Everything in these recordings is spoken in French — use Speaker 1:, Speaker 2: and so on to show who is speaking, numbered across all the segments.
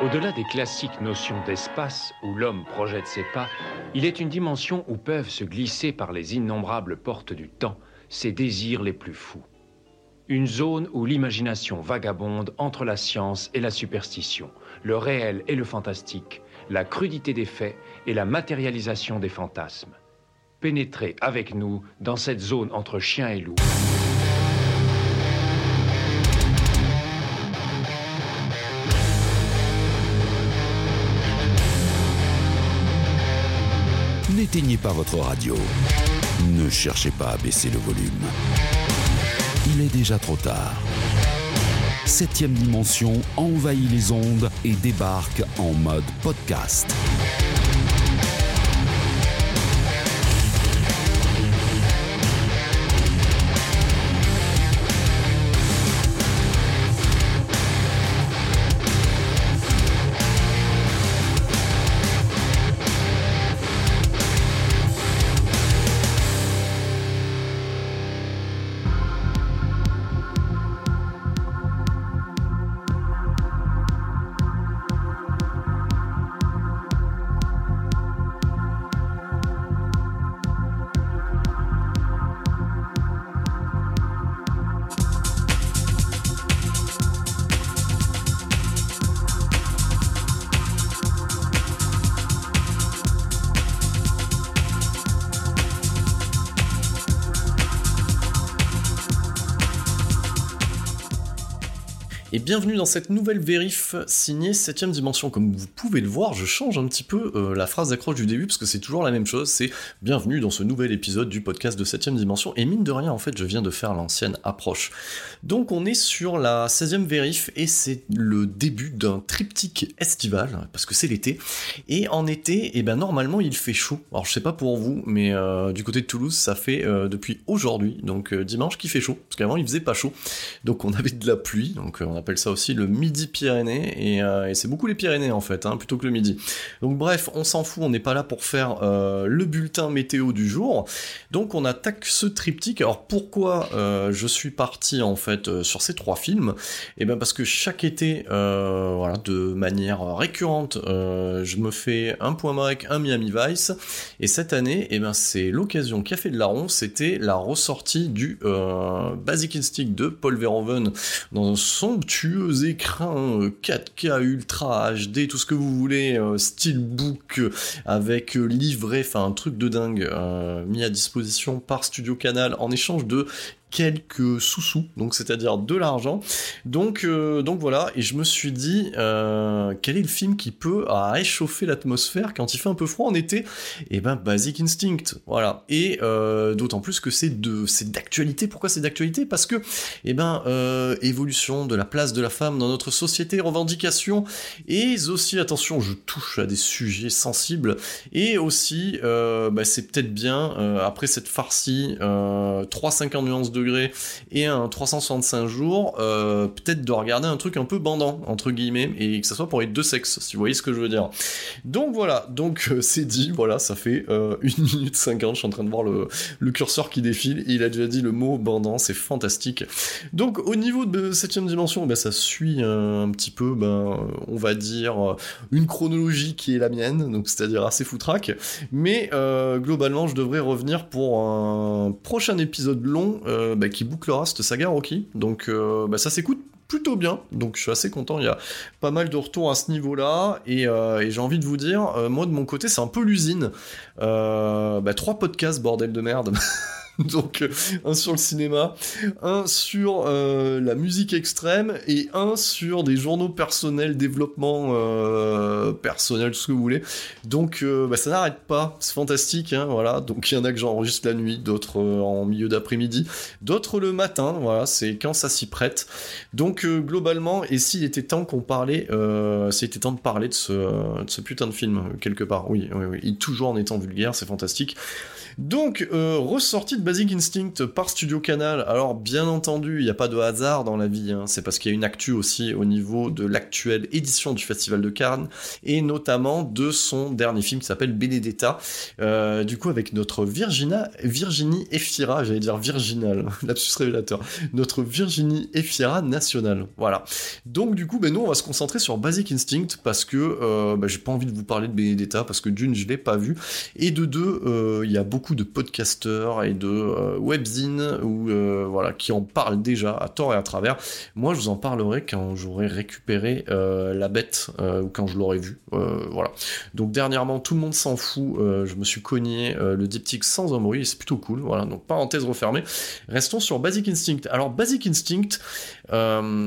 Speaker 1: Au-delà des classiques notions d'espace où l'homme projette ses pas, il est une dimension où peuvent se glisser par les innombrables portes du temps ses désirs les plus fous. Une zone où l'imagination vagabonde entre la science et la superstition, le réel et le fantastique, la crudité des faits et la matérialisation des fantasmes. Pénétrez avec nous dans cette zone entre chien et loup.
Speaker 2: N'éteignez pas votre radio. Ne cherchez pas à baisser le volume. Il est déjà trop tard. Septième dimension envahit les ondes et débarque en mode podcast.
Speaker 3: Bienvenue dans cette nouvelle vérif signée 7ème dimension. Comme vous pouvez le voir, je change un petit peu euh, la phrase d'accroche du début parce que c'est toujours la même chose, c'est bienvenue dans ce nouvel épisode du podcast de 7ème dimension. Et mine de rien, en fait, je viens de faire l'ancienne approche. Donc on est sur la 16ème vérif et c'est le début d'un triptyque estival, parce que c'est l'été. Et en été, et eh ben normalement il fait chaud. Alors je sais pas pour vous, mais euh, du côté de Toulouse, ça fait euh, depuis aujourd'hui, donc dimanche, qui fait chaud. Parce qu'avant il faisait pas chaud. Donc on avait de la pluie, donc on appelle ça aussi le Midi-Pyrénées, euh, et, c'est beaucoup les Pyrénées en fait, hein, plutôt que le Midi. Donc bref, on s'en fout, on n'est pas là pour faire euh, le bulletin météo du jour. Donc on attaque ce triptyque. Alors pourquoi euh, je suis parti en fait sur ces trois films? Eh bien parce que chaque été, voilà, de manière récurrente, je me fais un point break, un Miami Vice, et cette année, eh ben c'est l'occasion fait de la ronde, c'était la ressortie du Basic Instinct de Paul Verhoeven dans un somptueux écran 4K euh, Ultra HD, tout ce que vous voulez, euh, steelbook euh, avec livret, enfin un truc de dingue mis à disposition par Studio Canal en échange de quelques sous-sous, donc c'est-à-dire de l'argent. Donc, euh, donc voilà, et je me suis dit, euh, quel est le film qui peut réchauffer l'atmosphère quand il fait un peu froid en été? Et eh ben Basic Instinct, voilà. Et euh, d'autant plus que c'est de, c'est d'actualité. Pourquoi c'est d'actualité? Parce que, eh ben, évolution de la place de la femme dans notre société, revendication, et aussi, attention, je touche à des sujets sensibles, et aussi, bah, c'est peut-être bien, après cette farcie, 3-5 nuances de et un 365 jours, euh, peut-être de regarder un truc un peu bandant, entre guillemets, et que ça soit pour les deux sexes, si vous voyez ce que je veux dire. Donc voilà, donc euh, c'est dit, voilà, ça fait 1 euh, minute 50, je suis en train de voir le, curseur qui défile, il a déjà dit le mot bandant, c'est fantastique. Donc au niveau de 7ème dimension, ben, ça suit un petit peu, ben, on va dire, une chronologie qui est la mienne, donc c'est-à-dire assez foutraque, mais globalement je devrais revenir pour un prochain épisode long euh, bah, qui bouclera cette saga Rocky. Donc euh, bah, ça s'écoute plutôt bien, donc je suis assez content, il y a pas mal de retours à ce niveau-là, et, euh, j'ai envie de vous dire, moi de mon côté c'est un peu l'usine, bah, trois podcasts bordel de merde, donc euh, un sur le cinéma, un sur euh, la musique extrême et un sur des journaux personnels, développement euh, personnel, tout ce que vous voulez. Donc bah, ça n'arrête pas, c'est fantastique, hein, voilà. Donc il y en a que j'enregistre la nuit, d'autres en milieu d'après-midi, d'autres le matin, voilà, c'est quand ça s'y prête. Donc globalement, et s'il était temps qu'on parlait, s'il était temps de parler de ce, putain de film quelque part, oui, toujours en étant vulgaire, c'est fantastique. Donc ressorti de Basic Instinct par Studio Canal. Alors bien entendu, il n'y a pas de hasard dans la vie, hein. c'est parce qu'il y a une actu aussi au niveau de l'actuelle édition du Festival de Cannes, et notamment de son dernier film qui s'appelle Benedetta, euh, du coup avec notre Virginia, Virginie Efira, j'allais dire Virginal, lapsus révélateur, notre Virginie Efira nationale. Voilà. Donc du coup, ben, nous on va se concentrer sur Basic Instinct parce que euh, ben, j'ai pas envie de vous parler de Benedetta parce que d'une je l'ai pas vu, et de deux, euh, il y a beaucoup de podcasteurs et de euh, webzines ou euh, voilà qui en parlent déjà à tort et à travers. Moi, je vous en parlerai quand j'aurai récupéré la bête ou quand je l'aurai vu. voilà. Donc dernièrement, tout le monde s'en fout. je me suis cogné le diptyque sans un bruit, c'est plutôt cool. Voilà. Donc parenthèse refermée. Restons sur Basic Instinct. Alors Basic Instinct,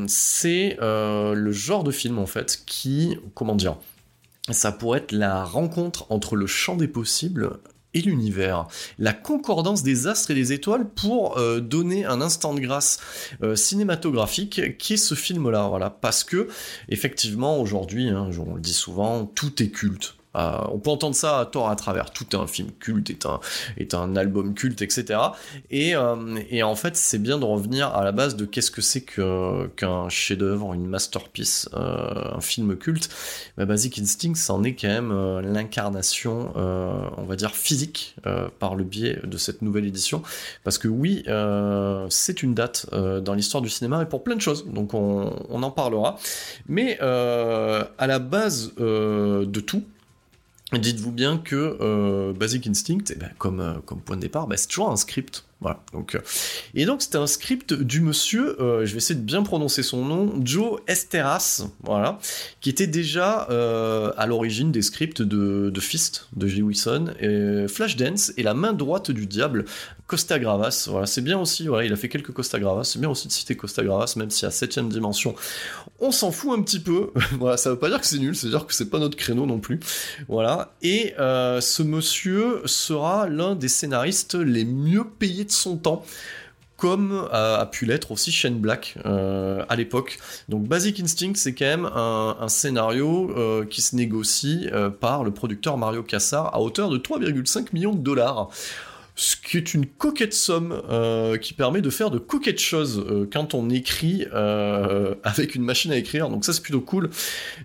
Speaker 3: c'est le genre de film en fait qui, comment dire ça pourrait être la rencontre entre le champ des possibles et l'univers, la concordance des astres et des étoiles pour euh, donner un instant de grâce euh, cinématographique qui est ce film-là, voilà, parce que effectivement aujourd'hui, hein, on le dit souvent, tout est culte, euh, on peut entendre ça à tort à travers. Tout un film culte est un, est album culte, etc. Euh, et, en fait, c'est bien de revenir à la base de qu'est-ce que c'est qu'un chef-d'œuvre, une masterpiece, euh, un film culte. Bah, Basic Instinct, c'en est quand même l'incarnation, on va dire, physique par le biais de cette nouvelle édition. Parce que oui, c'est une date dans l'histoire du cinéma et pour plein de choses. Donc on, on en parlera. Mais à la base de tout, Dites-vous bien que euh, Basic Instinct, eh ben, comme, euh, comme point de départ, ben, c'est toujours un script. Voilà. Donc, euh, et donc c'était un script du monsieur, je vais essayer de bien prononcer son nom, Joe Esteras, voilà, qui était déjà à l'origine des scripts de, Fist de J. Wilson, et Flashdance et La main droite du diable, Costa Gravas. Voilà, c'est bien aussi, voilà, il a fait quelques Costa Gravas, c'est bien aussi de citer Costa Gravas, même si à 7 dimension, on s'en fout un petit peu. voilà, ça veut pas dire que c'est nul, c'est dire que c'est pas notre créneau non plus. Voilà. Et euh, ce monsieur sera l'un des scénaristes les mieux payés son temps comme a, pu l'être aussi Shane Black euh, à l'époque. Donc Basic Instinct, c'est quand même un, scénario euh, qui se négocie par le producteur Mario Cassar à hauteur de 3,5 millions de dollars ce qui est une coquette somme euh, qui permet de faire de coquettes choses euh, quand on écrit euh, avec une machine à écrire. Donc ça c'est plutôt cool.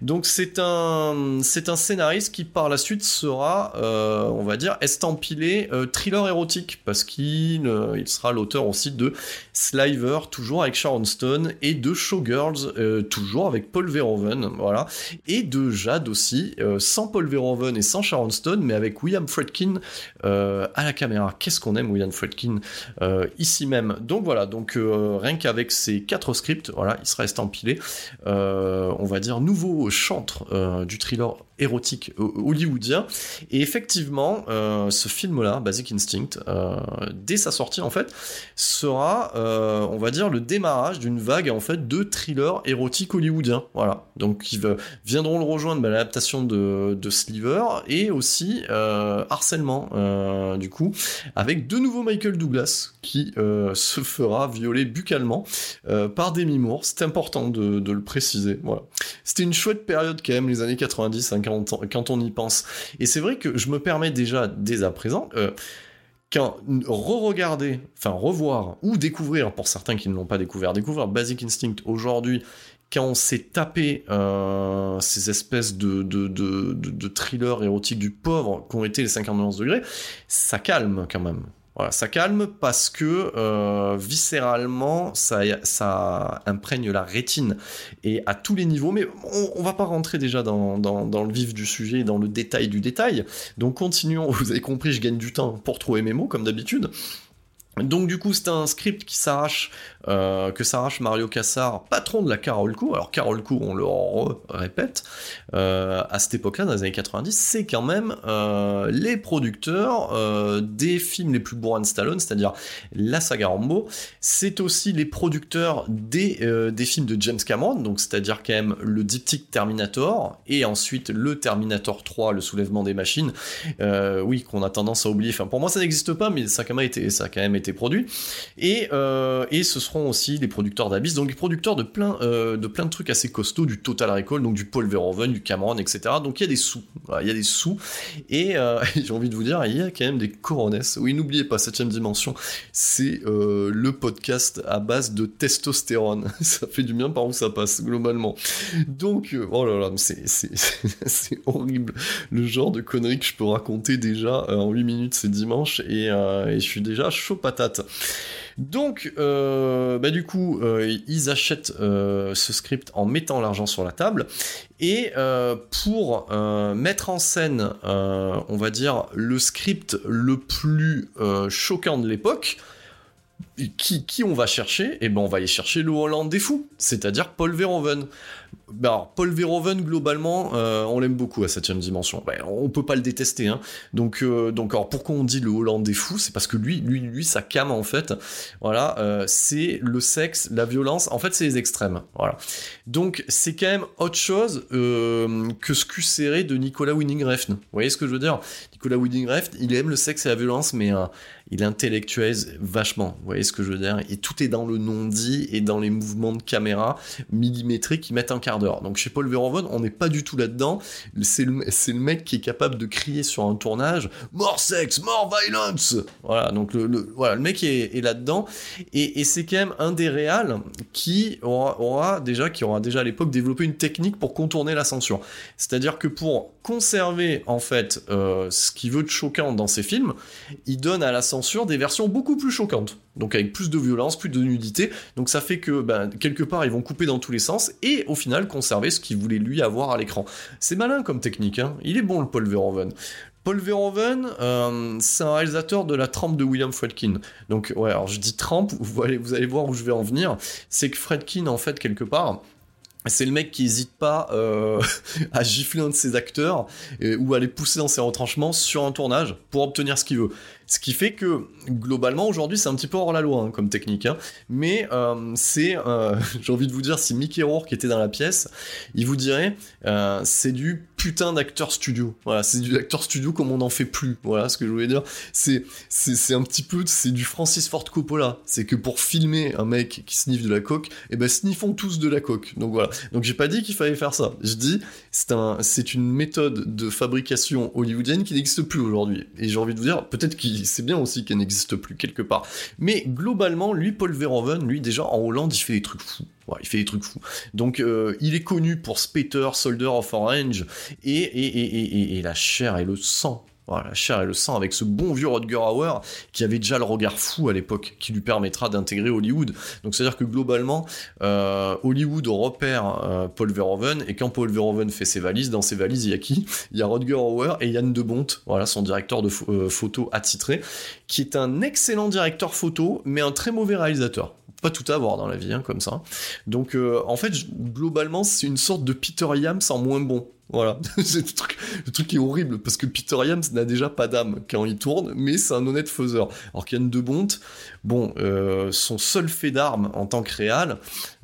Speaker 3: Donc c'est un scénariste qui par la suite sera, on va dire, estampillé thriller érotique parce qu'il il sera l'auteur aussi de Sliver toujours avec Sharon Stone et de Showgirls toujours avec Paul Verhoeven, voilà, et de Jade aussi sans Paul Verhoeven et sans Sharon Stone mais avec William Fredkin à la caméra qu'est-ce qu'on aime William Friedkin euh, ici même. Donc voilà, donc euh, rien qu'avec ces quatre scripts, voilà, il sera estampillé, euh, on va dire nouveau chantre du thriller érotique hollywoodien. Et effectivement, euh, ce film-là, Basic Instinct, euh, dès sa sortie en fait, sera, euh, on va dire, le démarrage d'une vague en fait de thrillers érotiques hollywoodiens. Voilà. Donc ils viendront le rejoindre bah, l'adaptation de, de, Sliver et aussi harcèlement du coup avec de nouveau Michael Douglas qui se fera violer buccalement par Demi Moore. C'est important de, le préciser. Voilà. C'était une chouette période quand même les années 90 quand on, y pense. Et c'est vrai que je me permets déjà, dès à présent, euh, quand re-regarder, enfin revoir ou découvrir, pour certains qui ne l'ont pas découvert, découvrir Basic Instinct aujourd'hui, quand on s'est tapé euh, ces espèces de, de, de, thrillers érotiques du pauvre qu'ont été les 59 degrés, ça calme quand même. Voilà, ça calme parce que euh, viscéralement, ça, ça imprègne la rétine et à tous les niveaux. Mais on, on va pas rentrer déjà dans, dans, dans, le vif du sujet, dans le détail du détail. Donc continuons. Vous avez compris, je gagne du temps pour trouver mes mots comme d'habitude. Donc du coup c'est un script qui s'arrache, euh, que s'arrache Mario Cassar, patron de la Carolco. Alors Carolco, on le répète, euh, à cette époque-là, dans les années 90, c'est quand même euh, les producteurs des films les plus bourrins de Stallone, c'est-à-dire la saga Rambo. C'est aussi les producteurs des, films de James Cameron, donc c'est-à-dire quand même le diptyque Terminator, et ensuite le Terminator 3, le soulèvement des machines. oui, qu'on a tendance à oublier. Pour moi ça n'existe pas, mais ça a quand même été été produit. Et, et ce seront aussi les producteurs d'Abyss, donc les producteurs de plein, de plein de trucs assez costauds, du Total Recall, donc du Paul Verhoeven, du Cameron, etc. Donc il y a des sous, il y a des sous. Et j'ai envie de vous dire, il y a quand même des coronesses. Oui, n'oubliez pas, septième dimension, c'est le podcast à base de testostérone. ça fait du bien par où ça passe, globalement. Donc, oh là là, c'est horrible le genre de conneries que je peux raconter déjà euh, en 8 minutes, c'est dimanche, euh, et, je suis déjà chaud. Donc, euh, bah du coup, ils achètent ce script en mettant l'argent sur la table. Et pour mettre en scène, on va dire, le script le plus choquant de l'époque, qui, on va chercher? Eh ben, on va y chercher le Hollande des fous, c'est-à-dire Paul Verhoeven. Ben, alors, Paul Verhoeven, globalement, euh, on l'aime beaucoup à 7ème dimension. Ben, on peut pas le détester. Hein. Donc, euh, donc, alors, pourquoi on dit le Hollande des fous C'est parce que lui, lui, lui, sa cam, en fait, voilà, euh, c'est le sexe, la violence. En fait, c'est les extrêmes. Voilà. Donc, c'est quand même autre chose que ce que serait de Nicolas Winning Refn. Vous voyez ce que je veux dire? Nicolas Winning Refn, il aime le sexe et la violence, mais il intellectualise vachement. Vous voyez ce que je veux dire Et tout est dans le non-dit et dans les mouvements de caméra millimétriques qui mettent un quart d'heure. Donc chez Paul Verhoeven, on n'est pas du tout là-dedans. C'est le, mec qui est capable de crier sur un tournage mort sexe, mort violence. Voilà, donc le, voilà, le mec est, là-dedans. Et, c'est quand même un des réals qui aura, déjà, qui aura déjà à l'époque développé une technique pour contourner la censure. C'est-à-dire que pour conserver en fait euh, ce qu'il veut de choquant dans ses films, il donne à la censure des versions beaucoup plus choquantes. Donc avec plus de violence, plus de nudité. Donc ça fait que ben, quelque part ils vont couper dans tous les sens et au final conserver ce qu'il voulait lui avoir à l'écran. C'est malin comme technique, hein. il est bon le Paul Verhoeven. Paul Verhoeven, euh, c'est un réalisateur de la trempe de William Fredkin. Donc ouais, alors je dis trempe, vous allez, vous allez voir où je vais en venir. C'est que Fredkin en fait quelque part, c'est le mec qui hésite pas euh, à gifler un de ses acteurs ou à les pousser dans ses retranchements sur un tournage pour obtenir ce qu'il veut. Ce qui fait que globalement aujourd'hui c'est un petit peu hors la loi hein, comme technique, hein. mais euh, c'est, euh, j'ai envie de vous dire, si Mickey Rourke était dans la pièce, il vous dirait euh, c'est du putain d'acteur studio. Voilà, c'est du acteur studio comme on n'en fait plus. Voilà ce que je voulais dire. C'est, c'est, un petit peu, c'est du Francis Ford Coppola. C'est que pour filmer un mec qui sniffe de la coque, eh ben sniffons tous de la coque. Donc voilà. Donc j'ai pas dit qu'il fallait faire ça. Je dis c'est un, c'est une méthode de fabrication hollywoodienne qui n'existe plus aujourd'hui. Et j'ai envie de vous dire peut-être qu'il c'est bien aussi qu'elle n'existe plus quelque part. Mais globalement, lui, Paul Verhoeven, lui, déjà en Hollande, il fait des trucs fous. Il fait des trucs fous. Donc, euh, il est connu pour Spater, Soldier of Orange, et, la chair et le sang voilà, la chair et le sang avec ce bon vieux Rodger Hauer qui avait déjà le regard fou à l'époque, qui lui permettra d'intégrer Hollywood. Donc c'est-à-dire que globalement, euh, Hollywood repère euh, Paul Verhoeven, et quand Paul Verhoeven fait ses valises, dans ses valises, il y a qui? Il y a Rodger Hauer et Yann de Bont, voilà, son directeur de photo attitré, qui est un excellent directeur photo, mais un très mauvais réalisateur pas tout avoir dans la vie, hein, comme ça. Donc, en fait, globalement, c'est une sorte de Peter Yams en moins bon. Voilà, c'est le truc, le truc qui est horrible parce que Peter Yams n'a déjà pas d'âme quand il tourne, mais c'est un honnête faiseur. Alors qu'Yann de Bonte, bon, euh, son seul fait d'arme en tant que réal,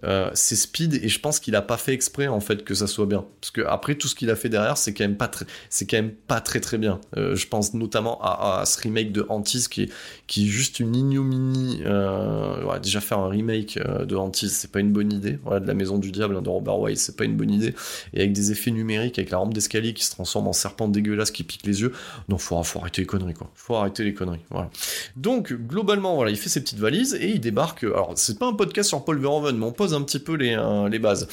Speaker 3: euh, c'est Speed, et je pense qu'il a pas fait exprès en fait que ça soit bien, parce que après tout ce qu'il a fait derrière, c'est quand même pas très, c'est quand même pas très très bien. Euh, je pense notamment à, ce remake de Antis qui est, qui est juste une ignominie. Déjà faire un remake de Antis, c'est pas une bonne idée. Voilà, de la Maison du Diable hein, de Robert Wise, c'est pas une bonne idée, et avec des effets numériques avec la rampe d'escalier qui se transforme en serpent dégueulasse qui pique les yeux. Non, faut, faut arrêter les conneries, quoi. Faut arrêter les conneries, voilà. Donc, globalement, voilà, il fait ses petites valises et il débarque. Alors, c'est pas un podcast sur Paul Verhoeven, mais on pose un petit peu les, euh, les bases.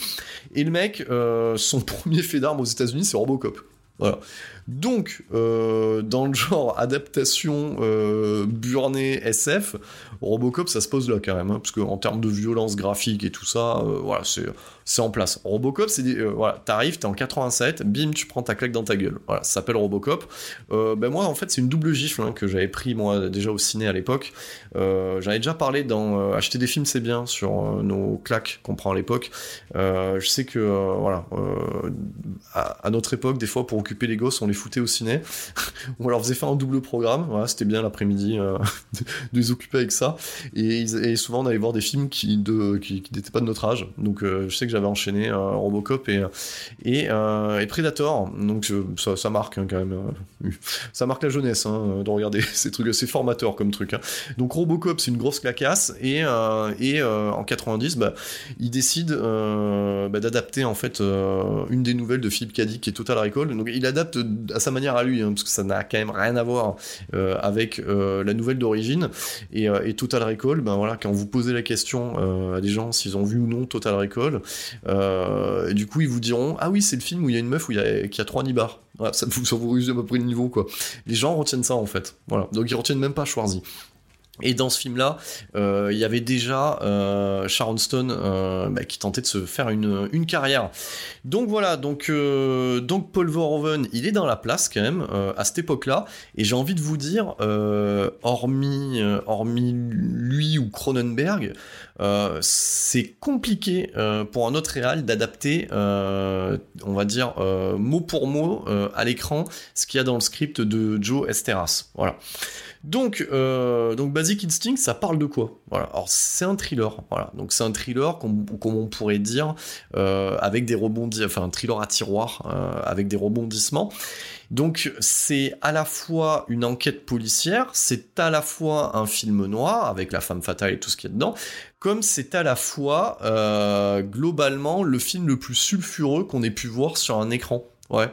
Speaker 3: Et le mec, euh, son premier fait d'armes aux États-Unis, c'est Robocop. Voilà. Donc, euh, dans le genre adaptation euh, SF, Robocop, ça se pose là quand même, hein, parce qu'en termes de violence graphique et tout ça, euh, voilà, c'est en place. Robocop, c'est euh, voilà, t'arrives, t'es en 87, bim, tu prends ta claque dans ta gueule. Voilà, ça s'appelle Robocop. Ben moi, en fait, c'est une double gifle hein, que j'avais pris moi déjà au ciné à l'époque. J'avais déjà parlé dans acheter des films, c'est bien sur nos claques qu'on prend à l'époque. je sais que voilà, à, notre époque, des fois pour occuper les gosses, on les foutait au ciné. on leur faisait faire un double programme. Voilà, c'était bien l'après-midi de, les occuper avec ça. Et, souvent, on allait voir des films qui de qui, qui n'étaient pas de notre âge. Donc, je sais que j'avais enchaîné Robocop et et, Predator. Donc ça, marque hein, quand même. ça marque la jeunesse hein, de regarder ces trucs, c'est formateur comme truc. Hein. Donc Robocop, c'est une grosse clacasse et et en 90, bah, il décide bah, d'adapter en fait une des nouvelles de Philippe Cadic qui est Total Recall. Donc il adapte à sa manière à lui, parce que ça n'a quand même rien à voir avec la nouvelle d'origine. Et, et, Total Recall, ben voilà, quand vous posez la question à des gens s'ils ont vu ou non Total Recall, du coup ils vous diront ah oui c'est le film où il y a une meuf où il y a, qui a trois nibards. Ça, vous, ça vous résume à peu près le niveau quoi. Les gens retiennent ça en fait. Voilà, donc ils retiennent même pas Schwarzy. Et dans ce film-là, euh, il y avait déjà euh, Sharon Stone euh, bah, qui tentait de se faire une, une carrière. Donc voilà, donc, donc Paul Verhoeven, il est dans la place quand même à cette époque-là. Et j'ai envie de vous dire, hormis, hormis lui ou Cronenberg, c'est compliqué pour un autre réal d'adapter, on va dire, mot pour mot à l'écran ce qu'il y a dans le script de Joe Esteras. Voilà. Donc, euh, donc Basic Instinct, ça parle de quoi? Alors c'est un thriller. Voilà. Donc c'est un thriller, comme, on pourrait dire, euh, avec des rebondissements, enfin un thriller à tiroir euh, avec des rebondissements. Donc c'est à la fois une enquête policière, c'est à la fois un film noir avec la femme fatale et tout ce qu'il y a dedans, comme c'est à la fois globalement le film le plus sulfureux qu'on ait pu voir sur un écran. Ouais.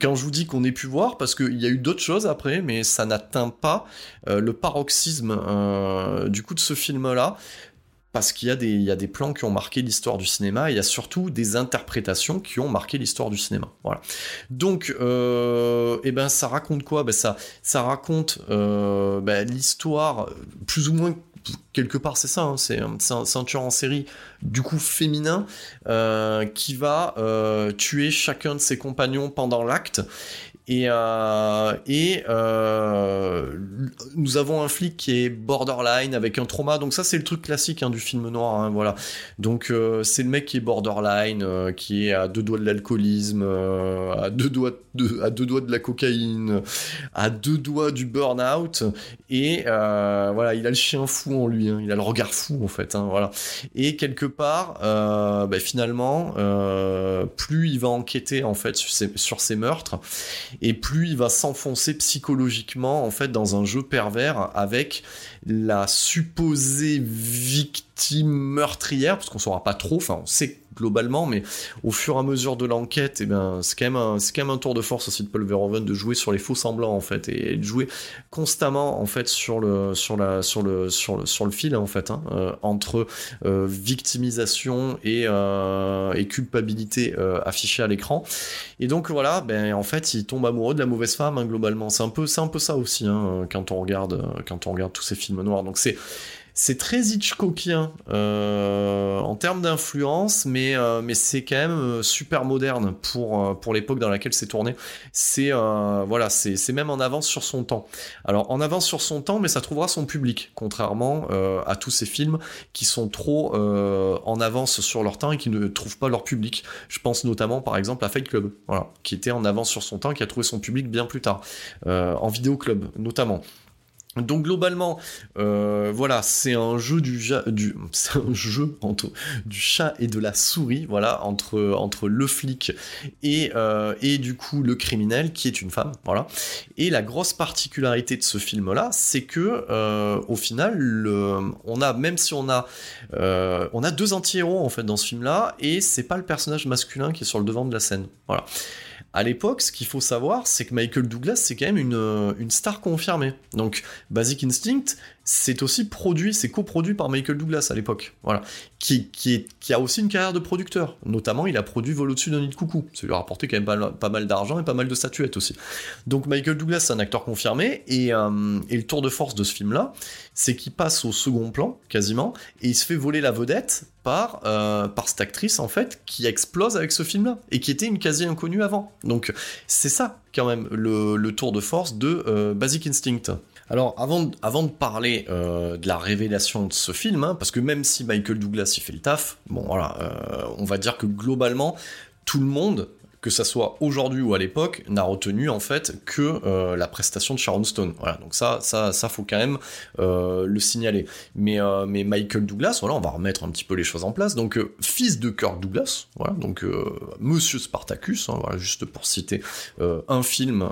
Speaker 3: Quand je vous dis qu'on ait pu voir, parce qu'il y a eu d'autres choses après, mais ça n'atteint pas euh, le paroxysme euh, du coup de ce film-là, parce qu'il y, a des, plans qui ont marqué l'histoire du cinéma, il y a surtout des interprétations qui ont marqué l'histoire du cinéma. Voilà. Donc, euh, eh ben, ça raconte quoi? Ben, ça, ça raconte ben, l'histoire plus ou moins quelque part c'est ça, hein, c'est un, tueur en série du coup féminin euh, qui va euh, tuer chacun de ses compagnons pendant l'acte et, euh, euh, nous avons un flic qui est borderline avec un trauma. Donc ça c'est le truc classique hein, du film noir. Hein, voilà. Donc euh, c'est le mec qui est borderline, qui est à deux doigts de l'alcoolisme, à deux doigts de, la cocaïne, à deux doigts du burn-out. Et voilà, il a le chien fou en lui. Hein, il a le regard fou en fait. Voilà. Et quelque part, bah, finalement, plus il va enquêter en fait sur ses, sur ses meurtres et plus il va s'enfoncer psychologiquement en fait dans un jeu pervers avec la supposée victime meurtrière, parce qu'on saura pas trop, enfin on sait globalement, mais au fur et à mesure de l'enquête, eh ben, c'est quand, même un, quand même un tour de force aussi de Paul Verhoeven de jouer sur les faux semblants en fait, et de jouer constamment en fait sur le, sur la, sur le, sur le, sur le fil en fait, hein, euh, entre euh, victimisation et, euh, culpabilité affichée à l'écran. Et donc voilà, ben en fait, il tombe amoureux de la mauvaise femme hein, globalement. C'est un peu, un peu ça aussi hein, quand on regarde, quand on regarde tous ces films noirs. Donc c'est c'est très Hitchcockien euh, en termes d'influence, mais, euh, mais c'est quand même euh, super moderne pour, pour l'époque dans laquelle c'est tourné. C'est c'est même en avance sur son temps. Alors en avance sur son temps, mais ça trouvera son public, contrairement à tous ces films qui sont trop en avance sur leur temps et qui ne trouvent pas leur public. Je pense notamment par exemple à Fight Club, voilà, qui était en avance sur son temps, qui a trouvé son public bien plus tard, en vidéo club notamment. Donc globalement, euh, voilà, c'est un jeu du, chat et de la souris, voilà, entre le flic et euh, et du coup le criminel qui est une femme, voilà. Et la grosse particularité de ce film-là, c'est que euh, au final, on a même si on a on a deux anti-héros en fait dans ce film-là, et c'est pas le personnage masculin qui est sur le devant de la scène, voilà. À l'époque, ce qu'il faut savoir, c'est que Michael Douglas, c'est quand même une, euh, une, star confirmée. Donc, Basic Instinct, c'est aussi produit, c'est coproduit par Michael Douglas à l'époque. Voilà. Qui, qui, qui, a aussi une carrière de producteur. Notamment, il a produit Vol au-dessus d'un nid de coucou. Ça lui a rapporté quand même pas, mal d'argent et pas mal de statuettes aussi. Donc, Michael Douglas, c'est un acteur confirmé. Et, euh, et le tour de force de ce film-là, c'est qu'il passe au second plan, quasiment, et il se fait voler la vedette par, euh, cette actrice, en fait, qui explose avec ce film-là, et qui était une quasi inconnue avant. Donc, c'est ça, quand même, le, tour de force de euh, Basic Instinct. Alors, avant, de, parler euh, de la révélation de ce film, hein, parce que même si Michael Douglas y fait le taf, bon voilà, on va dire que globalement, tout le monde que ça soit aujourd'hui ou à l'époque, n'a retenu en fait que euh, la prestation de Sharon Stone. Voilà, donc ça, ça, ça faut quand même euh, le signaler. Mais, mais Michael Douglas, voilà, on va remettre un petit peu les choses en place. Donc fils de Kirk Douglas, voilà, donc Monsieur Spartacus, hein, voilà, juste pour citer un film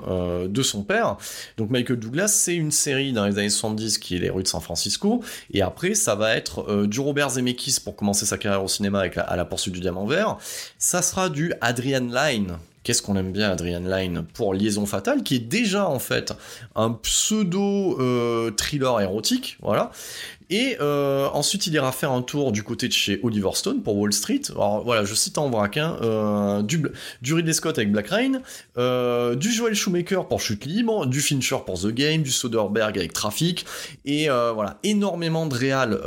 Speaker 3: de son père. Donc Michael Douglas, c'est une série dans les années 70 qui est Les rues de San Francisco, et après ça va être du Robert Zemeckis pour commencer sa carrière au cinéma avec à la poursuite du diamant vert. Ça sera du Adrian Lyne. Qu'est-ce qu'on aime bien Adrian Lyne pour Liaison Fatale, qui est déjà en fait un pseudo euh, thriller érotique, voilà, et euh, ensuite, il ira faire un tour du côté de chez Oliver Stone pour Wall Street. Alors voilà, je cite en vrac, hein, euh, du, du, Ridley Scott avec Black Rain, euh, du Joel Shoemaker pour Chute Libre, du Fincher pour The Game, du Soderbergh avec Traffic, et voilà, énormément de réals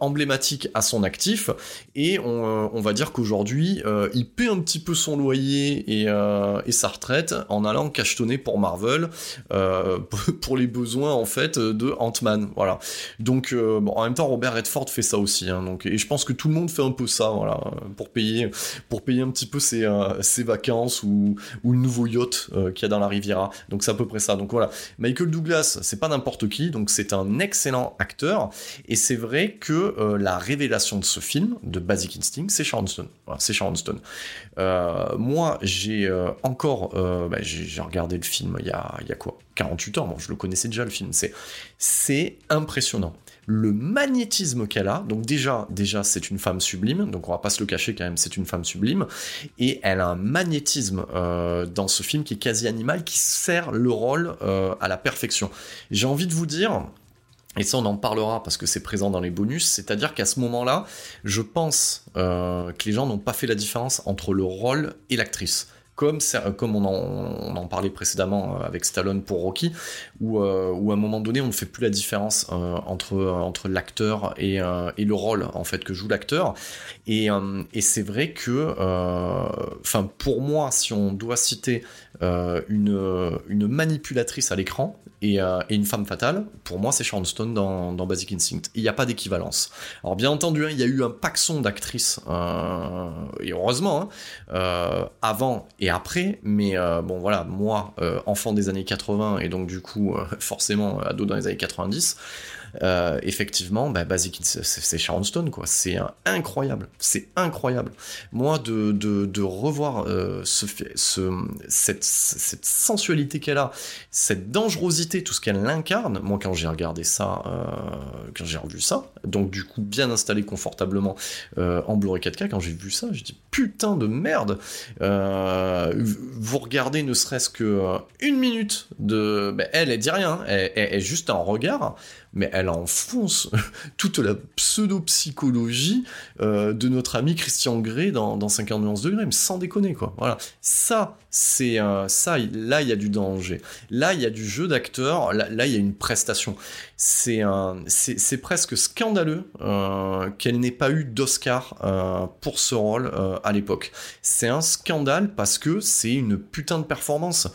Speaker 3: emblématiques à son actif. Et on, on va dire qu'aujourd'hui, il paie un petit peu son loyer et, et sa retraite en allant cachetonner pour Marvel pour les besoins en fait de Ant-Man. Voilà. Donc, euh, en même temps, Robert Redford fait ça aussi. Hein, donc, et je pense que tout le monde fait un peu ça, voilà, pour payer, pour payer un petit peu ses, euh, vacances ou, le nouveau yacht euh, qu'il y a dans la Riviera. Donc, c'est à peu près ça. Donc voilà, Michael Douglas, c'est pas n'importe qui. Donc, c'est un excellent acteur. Et c'est vrai que la révélation de ce film, de Basic Instinct, c'est Sharon Stone. C'est Sharon Stone. Moi, j'ai encore, bah, j'ai regardé le film il y a, il y a quoi? 48 ans, bon, je le connaissais déjà le film, c'est impressionnant. Le magnétisme qu'elle a, donc déjà, déjà c'est une femme sublime, donc on va pas se le cacher quand même, c'est une femme sublime, et elle a un magnétisme euh, dans ce film qui est quasi animal, qui sert le rôle euh, à la perfection. J'ai envie de vous dire, et ça on en parlera parce que c'est présent dans les bonus, c'est-à-dire qu'à ce moment-là, je pense euh, que les gens n'ont pas fait la différence entre le rôle et l'actrice comme, comme on, en, parlait précédemment euh, avec Stallone pour Rocky, où, euh, où, à un moment donné on ne fait plus la différence euh, entre, entre l'acteur et, et, le rôle en fait que joue l'acteur. Et, et c'est vrai que, pour moi, si on doit citer une, une manipulatrice à l'écran, euh, et, une femme fatale, pour moi, c'est Sharon Stone dans, Basic Instinct. Il n'y a pas d'équivalence. Alors, bien entendu, hein, il y a eu un paxon d'actrices, euh, et heureusement, hein, euh, avant et après, mais bon, voilà, moi, enfant des années 80, et donc du coup, forcément, ado dans les années 90, euh, effectivement, bah, Basic, c'est Sharon Stone, quoi. C'est incroyable. C'est incroyable. Moi, de, revoir euh, ce, ce, cette, sensualité qu'elle a, cette dangerosité, tout ce qu'elle incarne, moi, quand j'ai regardé ça, euh, quand j'ai revu ça, donc du coup, bien installé confortablement en Blu-ray 4K, quand j'ai vu ça, j'ai dit putain de merde. vous regardez ne serait-ce que une minute de. Ben, elle, elle dit rien, elle, elle, elle, juste un regard mais elle enfonce toute la pseudo-psychologie euh, de notre ami Christian Grey dans, dans 50 nuances degrés, mais sans déconner, quoi. Voilà. Ça, c'est ça, là, il y a du danger. Là, il y a du jeu d'acteur, là, il y a une prestation. C'est c'est presque scandaleux euh, qu'elle n'ait pas eu d'Oscar euh, pour ce rôle à l'époque. C'est un scandale parce que c'est une putain de performance.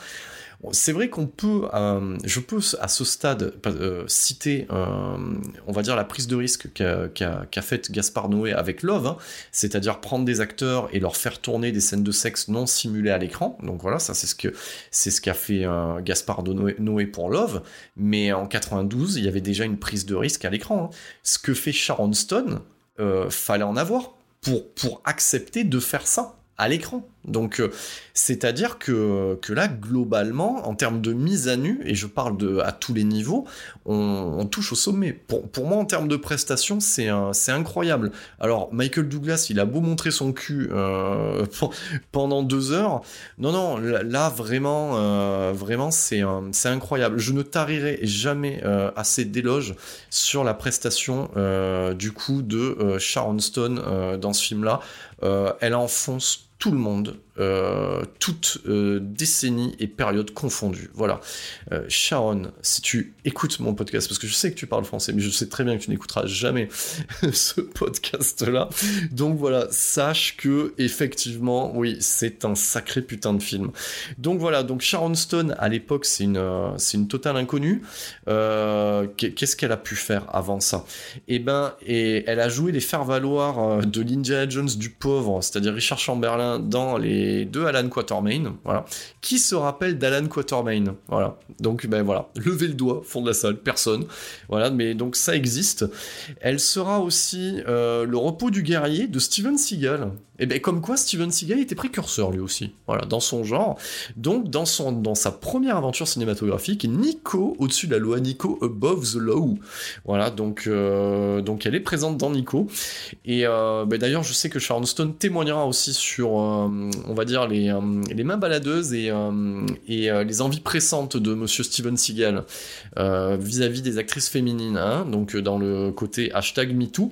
Speaker 3: C'est vrai qu'on peut, euh, je peux à ce stade euh, citer, euh, on va dire, la prise de risque qu'a faite Gaspard Noé avec Love, hein. c'est-à-dire prendre des acteurs et leur faire tourner des scènes de sexe non simulées à l'écran. Donc voilà, ça c'est ce que c'est ce qu'a fait Gaspard Noé, Noé, pour Love. Mais en 92, il y avait déjà une prise de risque à l'écran. Hein. Ce que fait Sharon Stone, fallait en avoir pour pour accepter de faire ça à l'écran. Donc, euh, c'est-à-dire que, que là, globalement, en termes de mise à nu, et je parle de, à tous les niveaux, on, touche au sommet. Pour, pour, moi, en termes de prestations, c'est c'est incroyable. Alors, Michael Douglas, il a beau montrer son cul euh, pendant deux heures. Non, non, là, vraiment, euh, vraiment, c'est incroyable. Je ne tarirai jamais assez d'éloges sur la prestation, du coup, de Sharon Stone dans ce film-là. elle enfonce tout le monde euh, toute euh, décennie et période confondue. Voilà. Euh, Sharon, si tu écoutes mon podcast, parce que je sais que tu parles français, mais je sais très bien que tu n'écouteras jamais ce podcast-là. Donc voilà, sache que effectivement, oui, c'est un sacré putain de film. Donc voilà, donc Sharon Stone à l'époque, c'est une, c'est une totale inconnue. Qu'est-ce qu'elle a pu faire avant ça? Eh ben, et elle a joué les faire valoir de l'Indiana Jones du pauvre, c'est-à-dire Richard Chamberlain dans les de Alan Quatermain, voilà. Qui se rappelle d'Alan Quatermain Voilà. Donc ben voilà, levez le doigt, fond de la salle, personne. Voilà, mais donc ça existe. Elle sera aussi euh, le repos du guerrier de Steven Seagal. Et bien comme quoi Steven Seagal était précurseur lui aussi, voilà, dans son genre. Donc dans son dans sa première aventure cinématographique, Nico au-dessus de la loi, Nico above the law. Voilà, donc euh, donc elle est présente dans Nico. Et euh, ben, d'ailleurs, je sais que Sharon Stone témoignera aussi sur, va dire les les mains baladeuses et et les envies pressantes de Monsieur Steven Seagal vis-à-vis des actrices féminines, hein, donc dans le côté hashtag MeToo.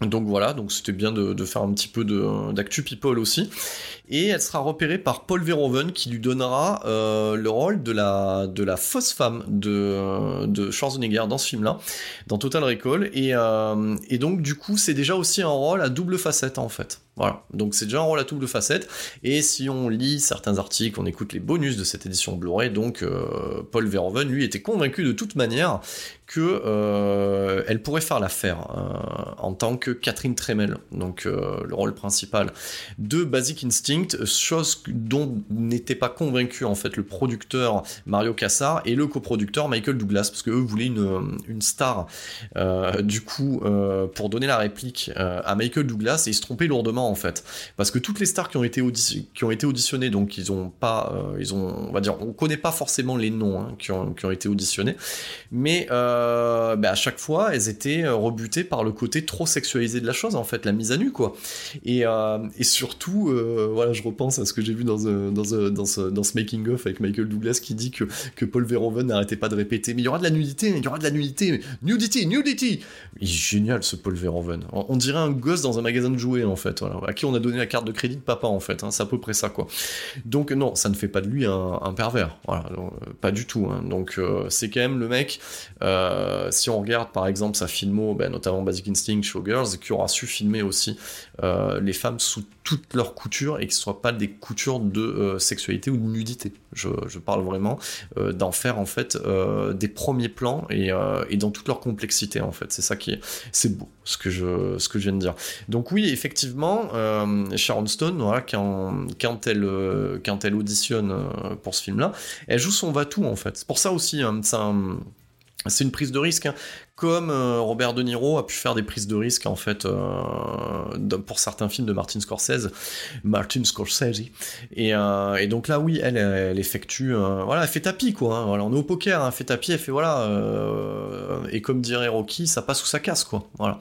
Speaker 3: Donc voilà, donc c'était bien de, faire un petit peu d'actu people aussi. Et elle sera repérée par Paul Verhoeven qui lui donnera euh, le rôle de la, de la fausse femme de, de Schwarzenegger dans ce film-là, dans Total Recall. Et, euh, et donc du coup, c'est déjà aussi un rôle à double facette en fait. Voilà, donc c'est déjà un rôle à double facette. Et si on lit certains articles, on écoute les bonus de cette édition Blu-ray, donc euh, Paul Verhoeven, lui, était convaincu de toute manière que euh, elle pourrait faire l'affaire euh, en tant que Catherine Tremel, donc le rôle principal de Basic Instinct, chose dont n'était pas convaincu en fait le producteur Mario Cassar et le coproducteur Michael Douglas, parce que eux voulaient une, une star du coup pour donner la réplique à Michael Douglas et ils se trompaient lourdement en fait, parce que toutes les stars qui ont été, qui ont été auditionnées, donc ils ont pas, euh, ils ont, on va dire, on connaît pas forcément les noms hein, qui, ont, qui, ont, été auditionnés, mais euh, bah, à chaque fois, elles étaient euh, rebutées par le côté trop sexualisé de la chose, en fait, la mise à nu, quoi. Et, et surtout, voilà, je repense à ce que j'ai vu dans, dans, dans, ce, dans ce making of avec Michael Douglas qui dit que, que Paul Verhoeven n'arrêtait pas de répéter, mais il y aura de la nudité, il y aura de la nudité, nudity, nudity. Il est génial ce Paul Verhoeven. On, dirait un gosse dans un magasin de jouets, en fait. À qui on a donné la carte de crédit de papa en fait, hein, c'est à peu près ça quoi. Donc non, ça ne fait pas de lui un, pervers, voilà, euh, pas du tout. Hein. Donc euh, c'est quand même le mec, euh, si on regarde par exemple sa filmo, ben, notamment Basic Instinct, Showgirls, qui aura su filmer aussi les femmes sous toutes leurs coutures et ce soit pas des coutures de sexualité ou de nudité. Je, parle vraiment d'en faire en fait des premiers plans et, dans toute leur complexité en fait. C'est ça qui est, c'est beau ce que je, ce que je viens de dire. Donc oui, effectivement, euh, Sharon Stone, quand, quand, elle, euh, quand elle auditionne euh, pour ce film-là, elle joue son va-tout en fait. C'est pour ça aussi, hein, c'est une prise de risque. Hein comme euh, Robert De Niro a pu faire des prises de risque en fait euh, pour certains films de Martin Scorsese, Martin Scorsese. Et, euh, et donc là, oui, elle, elle effectue, voilà, elle fait tapis quoi. Hein. On est au poker, hein, elle fait tapis, elle fait voilà, et comme dirait Rocky, ça passe ou ça casse quoi. Voilà.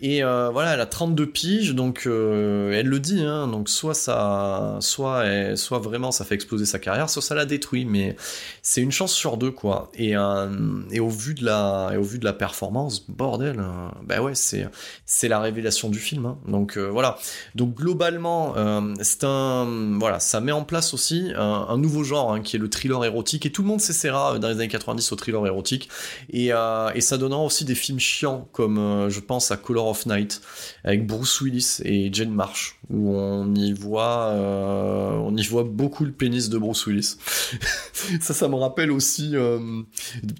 Speaker 3: Et voilà, elle a 32 piges, donc elle le dit, hein, donc soit ça, soit, soit vraiment ça fait exploser sa carrière, soit ça la détruit, mais c'est une chance sur deux quoi. Et, et au vu de la, et au vu de la performance, bordel, hein. ben ouais, c'est c'est la révélation du film. Hein. Donc euh, voilà. Donc globalement, euh, c'est un voilà, ça met en place aussi un, nouveau genre hein, qui est le thriller érotique et tout le monde s'essaiera euh, dans les années 90 au thriller érotique et, et ça donnera aussi des films chiants comme je pense à Color of Night avec Bruce Willis et Jane Marsh où on y voit on y voit beaucoup le pénis de Bruce Willis. ça, ça me rappelle aussi une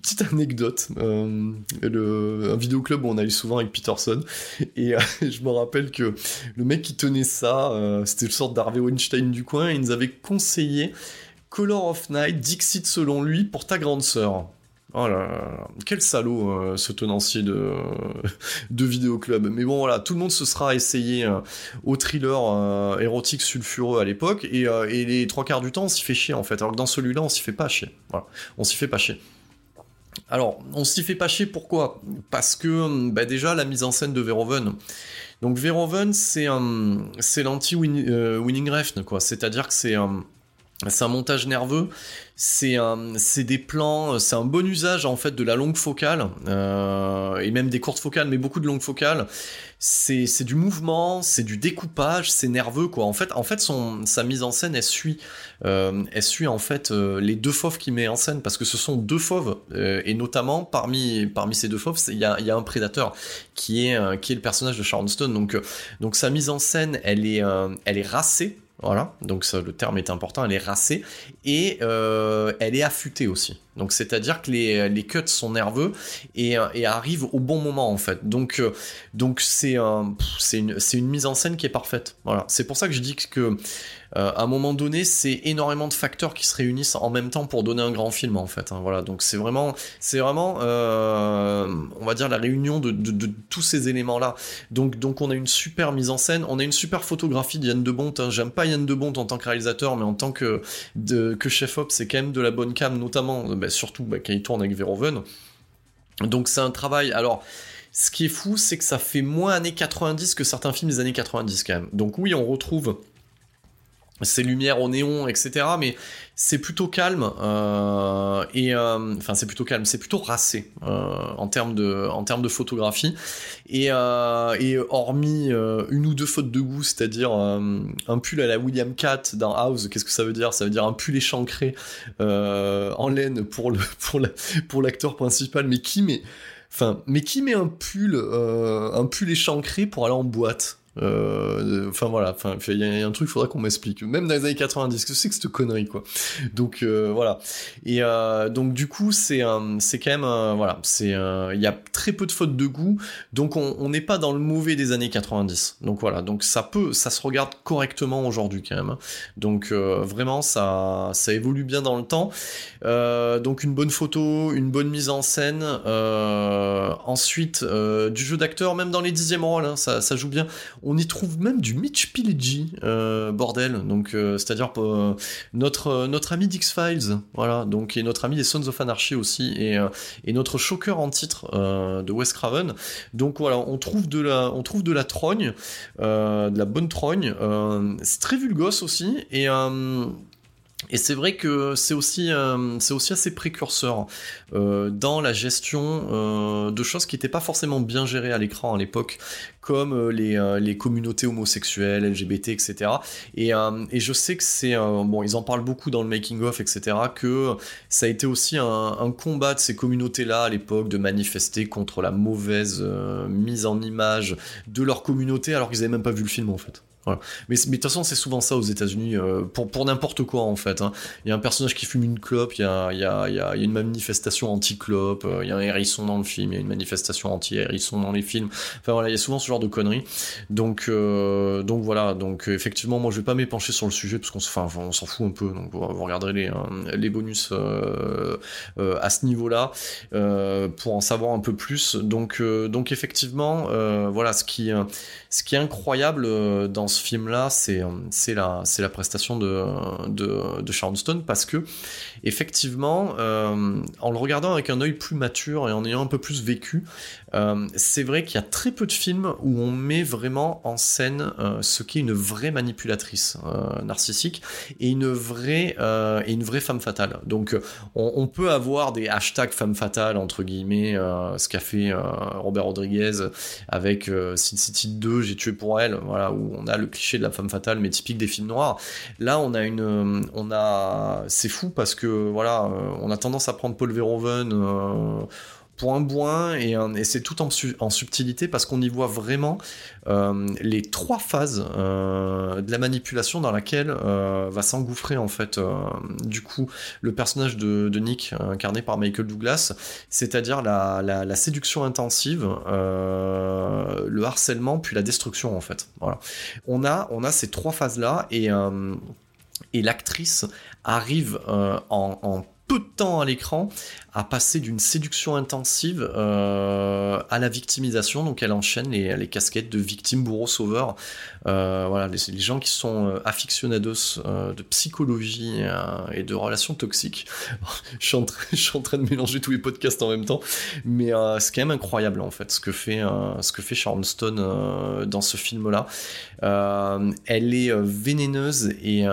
Speaker 3: petite anecdote le, un vidéoclub où on allait souvent avec Peterson. Et euh, je me rappelle que le mec qui tenait ça, euh, c'était le sorte d'Harvey Weinstein du coin, et il nous avait conseillé Color of Night, Dixit selon lui, pour ta grande sœur. Oh là quel salaud euh, ce tenancier de, de vidéoclub. Mais bon voilà, tout le monde se sera essayé au thriller érotique sulfureux à l'époque, et, et, les trois quarts du temps on s'y fait chier en fait. Alors que dans celui-là on s'y fait pas chier. Voilà, on s'y fait pas chier. Alors, on s'y fait pas chier, pourquoi? Parce que, bah, déjà, la mise en scène de Verhoeven. Donc, Verhoeven, c'est c'est l'anti-winning euh, refn, quoi. C'est-à-dire que c'est un, c'est un montage nerveux, c'est des plans, c'est un bon usage en fait de la longue focale euh, et même des courtes focales, mais beaucoup de longues focales. C'est du mouvement, c'est du découpage, c'est nerveux quoi. En fait, en fait, son sa mise en scène, elle suit, euh, elle suit en fait euh, les deux fauves qu'il met en scène parce que ce sont deux fauves et notamment parmi parmi ces deux fauves, il y a y a un prédateur qui est qui est le personnage de Sharon Stone. Donc donc sa mise en scène, elle est elle est racée voilà, donc le terme est important, elle est racée et euh, elle est affûtée aussi. Donc c'est-à-dire que les, les cuts sont nerveux et, et, arrivent au bon moment en fait. Donc donc c'est une une mise en scène qui est parfaite. Voilà. C'est pour ça que je dis que euh, à un moment donné, c'est énormément de facteurs qui se réunissent en même temps pour donner un grand film en fait. Hein, voilà, donc c'est vraiment, c'est vraiment, euh, on va dire la réunion de, tous ces éléments-là. Donc, donc on a une super mise en scène, on a une super photographie d'Yann de Bont. Hein. J'aime pas Yann de Bont en tant que réalisateur, mais en tant que, que chef op, c'est quand même de la bonne cam, notamment, bah, surtout bah, quand il tourne avec Verhoeven. Donc c'est un travail. Alors. Ce qui est fou, c'est que ça fait moins années 90 que certains films des années 90 quand même. Donc oui, on retrouve ces lumières au néon, etc. Mais c'est plutôt calme euh, et euh, enfin c'est plutôt calme, c'est plutôt racé euh, en termes de en termes de photographie et, et hormis une ou deux fautes de goût, c'est-à-dire un pull à la William Cat dans House, qu'est-ce que ça veut dire? Ça veut dire un pull échancré en laine pour le pour pour l'acteur principal, mais qui met Enfin, mais qui met un pull, un pull échancré pour aller en boîte? Enfin voilà, il y, a un truc, faudra qu'on m'explique. Même dans les années 90, que c'est que cette connerie quoi. Donc euh, voilà. Et euh, donc du coup c'est c'est quand même voilà, c'est il y a très peu de fautes de goût, donc on n'est pas dans le mauvais des années 90. Donc voilà, donc ça peut, ça se regarde correctement aujourd'hui quand même. Donc vraiment ça ça évolue bien dans le temps. donc une bonne photo, une bonne mise en scène. ensuite du jeu d'acteur, même dans les dixièmes rôles, hein, ça, ça joue bien on y trouve même du Mitch Pileggi, euh, bordel. Donc, euh, c'est-à-dire euh, notre ami d'X Files, voilà. Donc et notre ami des Sons of Anarchy aussi, et, notre choqueur en titre de Wes Craven. Donc voilà, on trouve de la on trouve de la trogne, de la bonne trogne. c'est très vulgos aussi et et c'est vrai que c'est aussi, euh, aussi assez précurseur euh, dans la gestion euh, de choses qui n'étaient pas forcément bien gérées à l'écran à l'époque, comme les, les, communautés homosexuelles, LGBT, etc. Et, et je sais que c'est... bon, ils en parlent beaucoup dans le making-of, etc., que ça a été aussi un, un combat de ces communautés-là à l'époque, de manifester contre la mauvaise mise en image de leur communauté, alors qu'ils n'avaient même pas vu le film, en fait. Mais, de toute façon, c'est souvent ça aux États-Unis, euh, pour, pour n'importe quoi en fait. Hein. Il y a un personnage qui fume une clope, il y a, y a, il y a, une manifestation anti-clope, euh, il y a un hérisson dans le film, il y a une manifestation anti-hérisson dans les films. Enfin voilà, il y a souvent ce genre de conneries. Donc, euh, donc voilà, donc effectivement, moi je vais pas m'épancher sur le sujet parce qu'on enfin, on s'en fout un peu. Donc vous, regarderez les, les bonus à ce niveau-là pour en savoir un peu plus. Donc, donc effectivement, voilà, ce qui, ce qui est incroyable dans ce film-là, c'est c'est la prestation de de, parce que effectivement, euh, en le regardant avec un œil plus mature et en ayant un peu plus vécu, euh, c'est vrai qu'il y a très peu de films où on met vraiment en scène euh, ce qu'est une vraie manipulatrice narcissique et une vraie et une vraie femme fatale. Donc on, peut avoir des hashtags femme fatale entre guillemets, ce qu'a fait Robert Rodriguez avec Sin City 2, j'ai tué pour elle, voilà où on a le cliché de la femme fatale mais typique des films noirs. Là on a une on a c'est fou parce que voilà, euh, on a tendance à prendre Paul Verhoeven euh, un boin et, c'est tout en, subtilité parce qu'on y voit vraiment euh, les trois phases de la manipulation dans laquelle va s'engouffrer en fait du coup le personnage de, Nick incarné par Michael Douglas. C'est-à-dire la, séduction intensive le harcèlement puis la destruction en fait. Voilà. On a on ces trois phases là et et l'actrice arrive euh, en, peu de temps à l'écran à passer d'une séduction intensive euh, à la victimisation. Donc elle enchaîne les, casquettes de victime, bourreau, sauveur. Euh, voilà, les, les, gens qui sont aficionados de psychologie et de relations toxiques. je, suis en train de mélanger tous les podcasts en même temps, mais c'est quand même incroyable en fait ce que fait ce que fait Sharon Stone dans ce film-là. elle est vénéneuse et,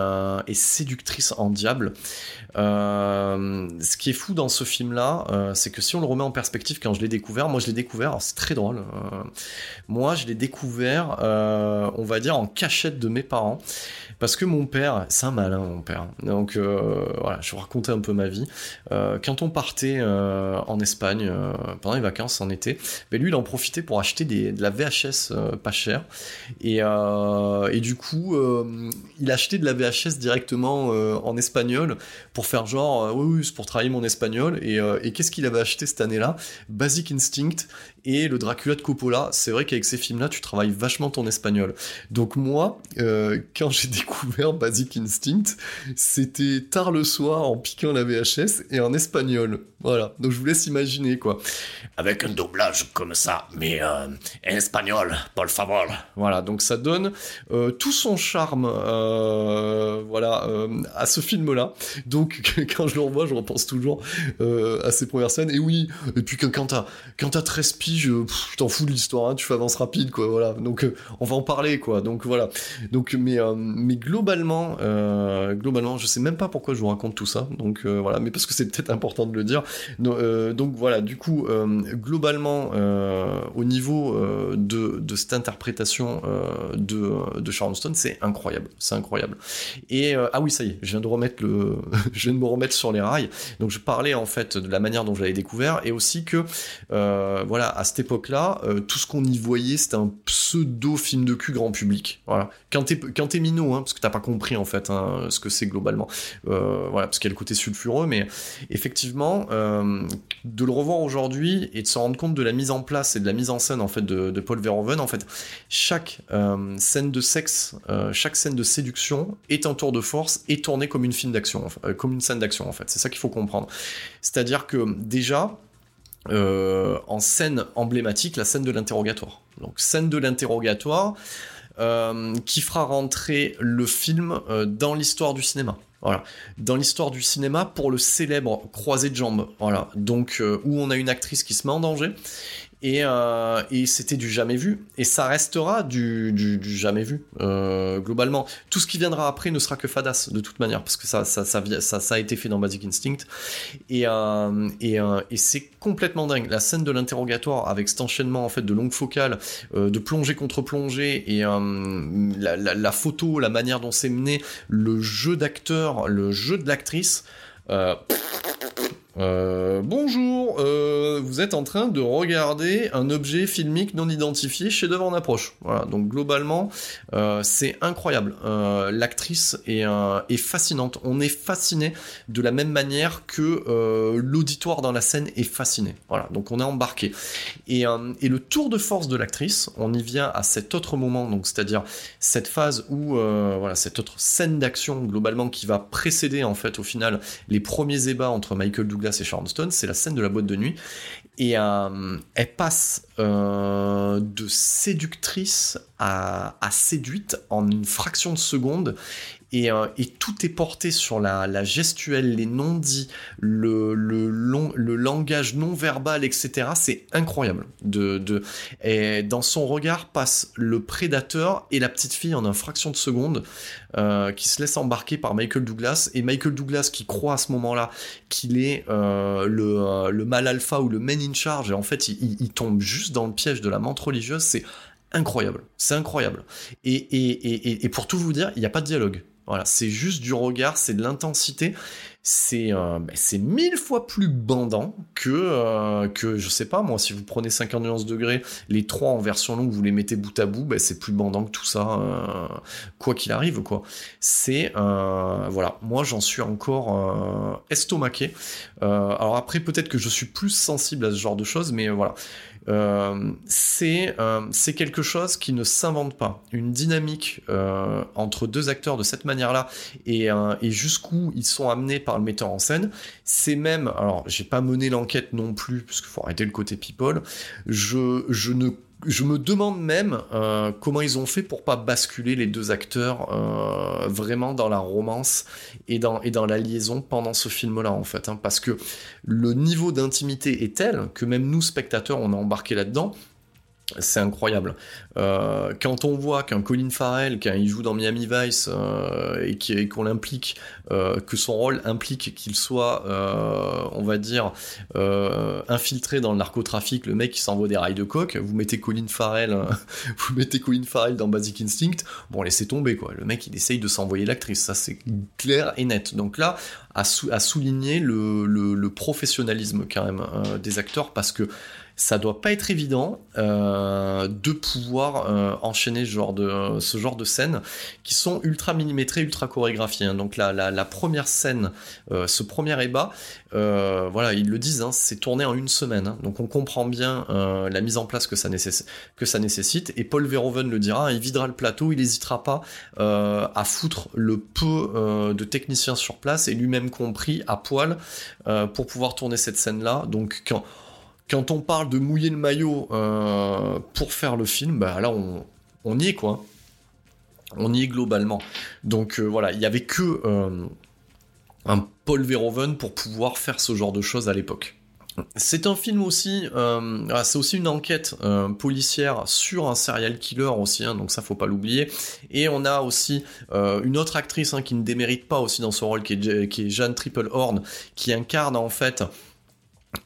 Speaker 3: et séductrice en diable. Euh, ce qui est fou dans ce euh, c'est que si on le remet en perspective, quand je l'ai découvert, moi je l'ai découvert, c'est très drôle. Euh, moi je l'ai découvert, on va dire, en cachette de mes parents. Parce que mon père, c'est un malin, mon père. Donc voilà, je vous raconter un peu ma vie. quand on partait en Espagne pendant les vacances en été, ben lui il en profitait pour acheter de la VHS pas cher. Et, du coup, il achetait de la VHS directement en espagnol pour faire genre, euh, oui, russe pour travailler mon espagnol. Et, et qu'est-ce qu'il avait acheté cette année-là? Basic Instinct et le Dracula de Coppola. C'est vrai qu'avec ces films-là, tu travailles vachement ton espagnol. Donc moi, euh, quand j'ai découvert Basic Instinct, c'était tard le soir en piquant la VHS et en espagnol. Voilà. Donc je vous laisse imaginer quoi.
Speaker 4: Avec un doublage comme ça, mais euh, en espagnol, por favor.
Speaker 3: Voilà. Donc ça donne euh, tout son charme, voilà, à ce film-là. Donc quand je le revois, je repense toujours à ces premières scènes. Et oui. Et puis quand t'as quand t'as 13 je, t'en fous de l'histoire, hein, tu fais avance rapide, quoi, voilà. Donc, euh, on va en parler, quoi. Donc, voilà. Donc, mais, euh, mais globalement, euh, globalement, je sais même pas pourquoi je vous raconte tout ça. Donc, voilà. Mais parce que c'est peut-être important de le dire. donc, voilà. Du coup, globalement, au niveau de, de cette interprétation de, de Charleston, c'est incroyable. C'est incroyable. Et, ah oui, ça y est, je viens de remettre le, je viens de me remettre sur les rails. Donc, je parlais, en fait, de la manière dont j'avais découvert et aussi que, voilà, à cette époque-là, euh, tout ce qu'on y voyait, c'était un pseudo film de cul grand public. Voilà. Quand t'es minot, hein, parce que t'as pas compris en fait hein, ce que c'est globalement. Euh, voilà, parce qu'il y a le côté sulfureux, mais effectivement, euh, de le revoir aujourd'hui et de se rendre compte de la mise en place et de la mise en scène en fait de, Paul Verhoeven, en fait, chaque scène de sexe, chaque scène de séduction est un tour de force et tournée comme une film d'action, comme une scène d'action en fait. C'est ça qu'il faut comprendre. C'est-à-dire que déjà euh, en scène emblématique la scène de l'interrogatoire. Donc scène de l'interrogatoire euh, qui fera rentrer le film euh, dans l'histoire du cinéma. Voilà, dans l'histoire du cinéma pour le célèbre croisé de jambes. Voilà, donc où on a une actrice qui se met en danger euh, et, c'était du jamais vu. Et ça restera du, jamais vu, euh, globalement. Tout ce qui viendra après ne sera que fadas, de toute manière, parce que ça, a été fait dans Basic Instinct. Et, euh, et, c'est complètement dingue. La scène de l'interrogatoire, avec cet enchaînement en fait de longues focales, de plongée contre plongée, et la, la, photo, la manière dont c'est mené, le jeu d'acteur, le jeu de l'actrice. Euh, bonjour, euh, vous êtes en train de regarder un objet filmique non identifié chez devant en approche. Voilà, donc globalement, euh, c'est incroyable. L'actrice est, est, fascinante. On est fasciné de la même manière que l'auditoire dans la scène est fasciné. Voilà, donc on est embarqué. Et, et le tour de force de l'actrice, on y vient à cet autre moment, donc c'est-à-dire cette phase où voilà cette autre scène d'action globalement qui va précéder en fait au final les premiers ébats entre Michael Douglas c'est Sharon Stone, c'est la scène de la boîte de nuit. Et euh, elle passe euh, de séductrice à, séduite en une fraction de seconde. Euh, et, tout est porté sur la, gestuelle, les non-dits, le, langage non verbal, etc. C'est incroyable. Dans son regard passe le prédateur et la petite fille en une fraction de seconde, qui se laisse embarquer par Michael Douglas. Et Michael Douglas qui croit à ce moment-là qu'il est le, le mal alpha ou le main in charge, et en fait il, tombe juste dans le piège de la menthe religieuse, c'est incroyable, c'est incroyable. Et, pour tout vous dire, il n'y a pas de dialogue. Voilà, c'est juste du regard, c'est de l'intensité, c'est euh, ben, c'est mille fois plus bandant que, euh, que, je sais pas moi, si vous prenez 50 nuances degrés, les trois en version longue, vous les mettez bout à bout, ben, c'est plus bandant que tout ça, euh, quoi qu'il arrive, quoi. C'est, voilà, moi j'en suis encore estomaqué. alors après, peut-être que je suis plus sensible à ce genre de choses, mais voilà. Euh, euh, c'est quelque chose qui ne s'invente pas. Une dynamique euh, entre deux acteurs de cette manière-là et, et jusqu'où ils sont amenés par le metteur en scène, c'est même, alors j'ai pas mené l'enquête non plus, parce qu'il faut arrêter le côté people, je, je ne je me demande même euh, comment ils ont fait pour pas basculer les deux acteurs euh, vraiment dans la romance et dans, la liaison pendant ce film-là en fait, hein, parce que le niveau d'intimité est tel que même nous spectateurs on est embarqué là-dedans c'est incroyable. Euh, quand on voit qu'un Colin Farrell, quand il joue dans Miami Vice euh, et qu'on l'implique, euh, que son rôle implique qu'il soit, on va dire, infiltré dans le narcotrafic, le mec qui s'envoie des rails de coke, vous mettez Colin Farrell, vous mettez Colin Farrell dans Basic Instinct, bon laissez tomber quoi. Le mec il essaye de s'envoyer l'actrice, ça c'est clair et net. Donc là, à, souligner le, le, professionnalisme quand même des acteurs parce que ça doit pas être évident euh, de pouvoir euh, enchaîner ce genre de scènes qui sont ultra millimétrées, ultra chorégraphiées. hein. Donc la, première scène, euh, ce premier ébat, voilà, ils le disent, hein, c'est tourné en une semaine. hein. Donc on comprend bien la mise en place que ça, que ça nécessite. Et Paul Verhoeven le dira, il videra le plateau, il n'hésitera pas à foutre le peu de techniciens sur place et lui-même compris à poil pour pouvoir tourner cette scène-là. Donc quand quand on parle de mouiller le maillot euh, pour faire le film, bah là on, on y est quoi. On y est globalement. Donc euh, voilà, il y avait que euh, un Paul Verhoeven pour pouvoir faire ce genre de choses à l'époque. C'est un film aussi, ah, c'est aussi une enquête policière sur un serial killer aussi, hein, donc ça faut pas l'oublier. Et on a aussi une autre actrice hein, qui ne démérite pas aussi dans ce rôle, qui est, qui est Jeanne Triplehorn, qui incarne en fait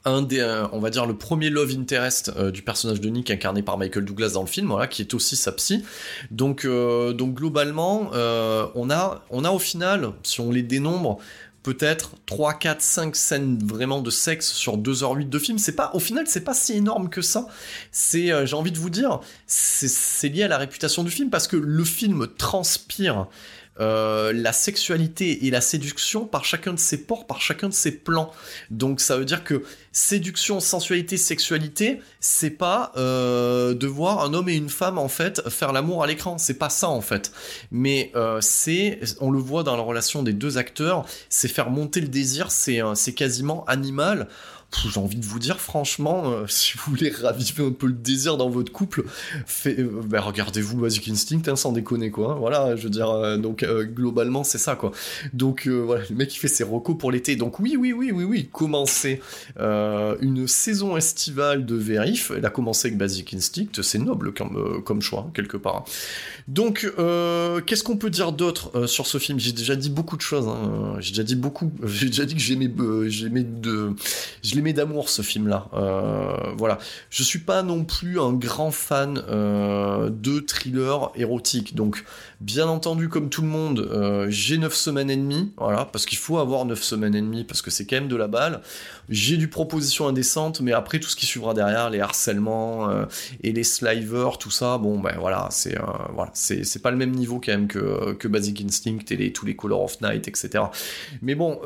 Speaker 3: un des, euh, on va dire le premier love interest euh, du personnage de Nick incarné par Michael Douglas dans le film, voilà, qui est aussi sa psy. Donc, euh, donc globalement, on a, on a au final, si on les dénombre, peut-être 3, 4, 5 scènes vraiment de sexe sur 2h08 de film. C'est pas, au final, c'est pas si énorme que ça. C'est, j'ai envie de vous dire, c'est lié à la réputation du film parce que le film transpire euh, la sexualité et la séduction par chacun de ses ports, par chacun de ses plans. Donc ça veut dire que séduction, sensualité, sexualité, c'est pas euh, de voir un homme et une femme en fait faire l'amour à l'écran. C'est pas ça en fait. Mais euh, c'est, on le voit dans la relation des deux acteurs, c'est faire monter le désir. C'est c'est quasiment animal. J'ai envie de vous dire, franchement, euh, si vous voulez raviver un peu le désir dans votre couple, euh, ben, regardez-vous Basic Instinct, hein, sans déconner, quoi. hein. Voilà, je veux dire, euh, donc globalement, c'est ça, quoi. Donc voilà, le mec il fait ses recos pour l'été. Donc oui, oui, oui, oui, oui, commencer une saison estivale de Vérif, elle a commencé avec Basic Instinct, c'est noble comme, comme choix, hein, quelque part. Donc, qu'est-ce qu'on peut dire d'autre sur ce film? J'ai déjà dit beaucoup de choses, j'ai déjà dit beaucoup, j'ai déjà dit que j'aimais, j'aimais de, l'aimais d'amour ce film-là. Euh, voilà, je suis pas non plus un grand fan euh, de thriller érotique, donc bien entendu comme tout le monde, euh, j'ai 9 semaines et demie, voilà, parce qu'il faut avoir 9 semaines et demie parce que c'est quand même de la balle. J'ai du proposition indécente, mais après tout ce qui suivra derrière, les harcèlements et les slivers, tout ça, bon ben voilà, c'est voilà, c'est pas le même niveau quand même que, que Basic Instinct et les, tous les Color of Night, etc. Mais bon,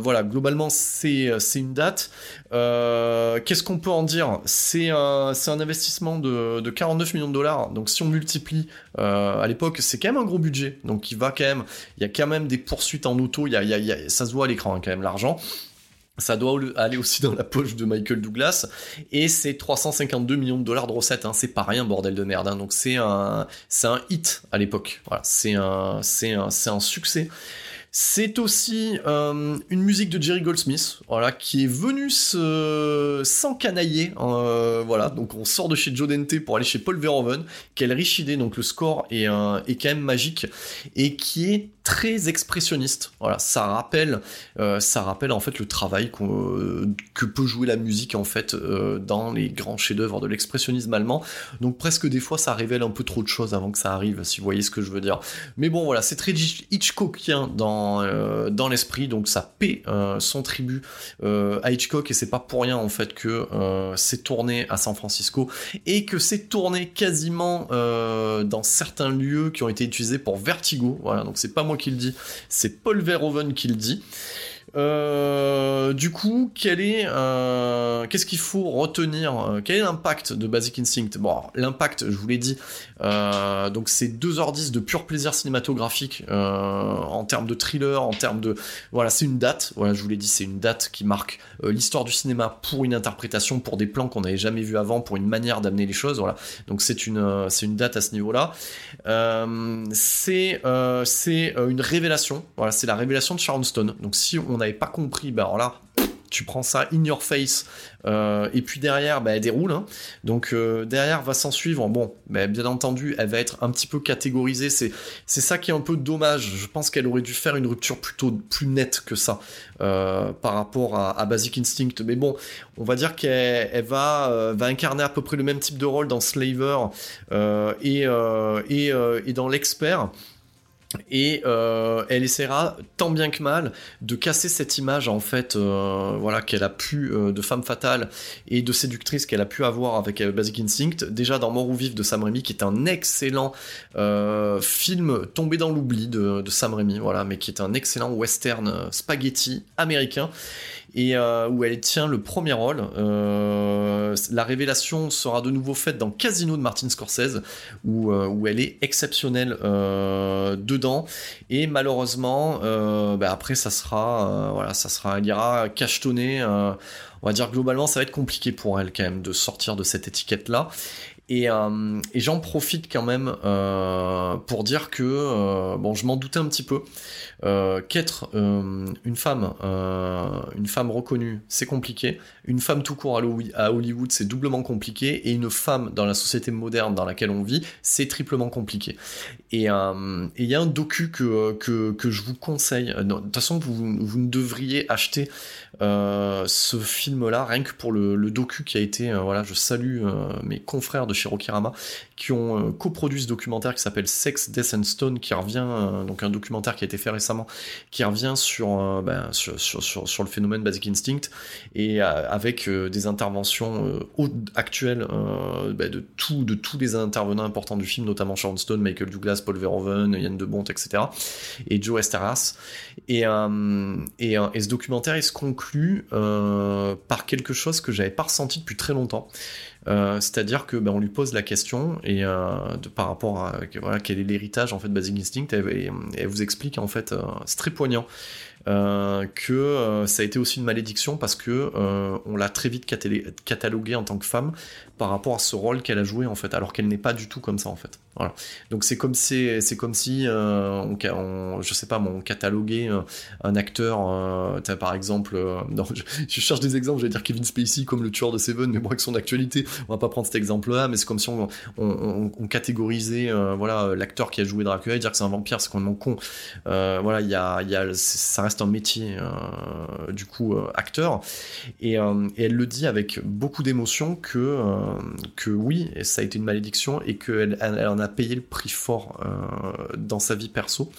Speaker 3: voilà, globalement c'est c'est une date. Euh, Qu'est-ce qu'on peut en dire? C'est un, investissement de, de 49 millions de dollars. Donc si on multiplie, euh, à l'époque, c'est quand même un gros budget. Donc il va quand même, il y a quand même des poursuites en auto. Il y a, ça se voit à l'écran hein, quand même l'argent. Ça doit aller aussi dans la poche de Michael Douglas. Et c'est 352 millions de dollars de recettes. Hein. C'est pas rien, bordel de merde. hein. Donc c'est un, hit à l'époque. C'est un succès. C'est aussi euh, une musique de Jerry Goldsmith, voilà, qui est venue se s'encanailler, euh, voilà, donc on sort de chez Joe Dante pour aller chez Paul Verhoeven, quelle riche idée, donc le score est, euh, est quand même magique, et qui est très expressionniste, voilà, ça rappelle, euh, ça rappelle en fait le travail euh, que peut jouer la musique en fait euh, dans les grands chefs-d'œuvre de l'expressionnisme allemand, donc presque des fois ça révèle un peu trop de choses avant que ça arrive, si vous voyez ce que je veux dire. Mais bon, voilà, c'est très Hitch- Hitchcockien dans, l'esprit, donc ça paie son tribut à Hitchcock, et c'est pas pour rien en fait que c'est tourné à San Francisco, et que c'est tourné quasiment dans certains lieux qui ont été utilisés pour Vertigo. Donc c'est pas moi qui le dis, c'est Paul Verhoeven qui le dit. Euh, du coup, quel est, euh, qu'est-ce qu'il faut retenir euh, Quel est l'impact de Basic Instinct? Bon, l'impact, je vous l'ai dit, donc c'est 2h10 de pur plaisir cinématographique en termes de thriller, en termes de, voilà, c'est une date. Voilà, je vous l'ai dit, c'est une date qui marque l'histoire du cinéma pour une interprétation, pour des plans qu'on n'avait jamais vus avant, pour une manière d'amener les choses. Voilà, donc c'est une, une date à ce niveau-là. C'est, une révélation. Voilà, c'est la révélation de Sharon Stone. Donc si on n'avait pas compris, ben alors là, tu prends ça in your face, euh, et puis derrière, bah, elle déroule. hein. Donc euh, derrière va s'en suivre. Bon, bah, bien entendu, elle va être un petit peu catégorisée. C'est ça qui est un peu dommage. Je pense qu'elle aurait dû faire une rupture plutôt plus nette que ça euh, par rapport à, Basic Instinct. Mais bon, on va dire qu'elle elle va incarner à peu près le même type de rôle dans Slaver et dans l'expert. Et euh, elle essaiera tant bien que mal de casser cette image en fait euh, voilà qu'elle a pu euh, de femme fatale et de séductrice qu'elle a pu avoir avec Basic Instinct. Déjà dans Mort ou Vif de Sam Raimi qui est un excellent film tombé dans l'oubli de, Sam Raimi voilà mais qui est un excellent western spaghetti américain et euh, où elle tient le premier rôle. Euh, la révélation sera de nouveau faite dans Casino de Martin Scorsese, où, euh, elle est exceptionnelle dedans. Et malheureusement, bah, après, ça sera, voilà, ça sera, elle ira cachetonner. on va dire globalement, ça va être compliqué pour elle quand même de sortir de cette étiquette-là. Et, et j'en profite quand même pour dire que bon, je m'en doutais un petit peu euh, qu'être euh, une femme, euh, une femme reconnue, c'est compliqué. Une femme tout court à Hollywood, c'est doublement compliqué. Et une femme dans la société moderne dans laquelle on vit, c'est triplement compliqué. Et il y a un docu que, que, je vous conseille. de toute façon, vous, vous ne devriez acheter ce film-là, rien que pour le, le, docu qui a été, voilà, je salue mes confrères de Shirokirama qui ont coproduit ce documentaire qui s'appelle Sex, Death and Stone, qui revient, donc un documentaire qui a été fait récemment qui revient sur, euh, ben, sur, sur, le phénomène Basic Instinct et euh, avec euh, des interventions actuelles ben, de, tout, de tous les intervenants importants du film, notamment Sharon Stone, Michael Douglas, Paul Verhoeven, Yann de Bont, etc. et Joe Esteras. Et, et, et, ce documentaire, il se conclut par quelque chose que j'avais pas ressenti depuis très longtemps. Euh, c'est-à-dire que ben, on lui pose la question et euh, par rapport à quel est l'héritage en fait Basic Instinct, et, elle vous explique en fait, euh, c'est très poignant. que ça a été aussi une malédiction parce que on l'a très vite cataloguée en tant que femme par rapport à ce rôle qu'elle a joué en fait, alors qu'elle n'est pas du tout comme ça en fait. Donc c'est comme si, euh, on, cataloguait euh, un acteur, euh, par exemple, non, je, cherche des exemples, je vais dire Kevin Spacey comme le tueur de Seven, mais moi avec son actualité, on va pas prendre cet exemple-là, mais c'est comme si on, catégorisait, l'acteur qui a joué Dracula et dire que c'est un vampire, c'est complètement con. voilà, il ça reste un métier, du coup, acteur, et, elle le dit avec beaucoup d'émotion que oui, ça a été une malédiction et qu'elle elle en a payé le prix fort euh, dans sa vie perso.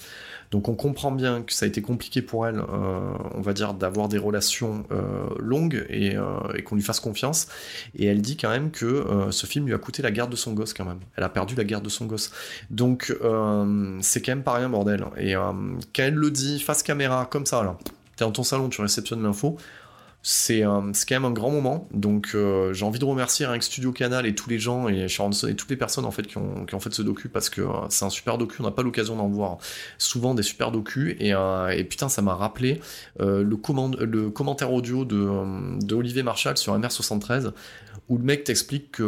Speaker 3: Donc on comprend bien que ça a été compliqué pour elle, euh, on va dire, d'avoir des relations euh, longues et, qu'on lui fasse confiance. Et elle dit quand même que ce film lui a coûté la garde de son gosse quand même. Elle a perdu la garde de son gosse. Donc c'est quand même pas rien bordel. Et quand elle le dit face caméra comme ça, là, t'es dans ton salon, tu réceptionnes l'info, c'est quand même un grand moment. Donc euh, j'ai envie de remercier rien Studio Canal et tous les gens et et toutes les personnes en fait qui ont, fait ce docu parce que euh, c'est un super docu. On n'a pas l'occasion d'en voir souvent des super docus et, euh, putain ça m'a rappelé le, commentaire audio de, Olivier Marchal sur MR73 où le mec t'explique que,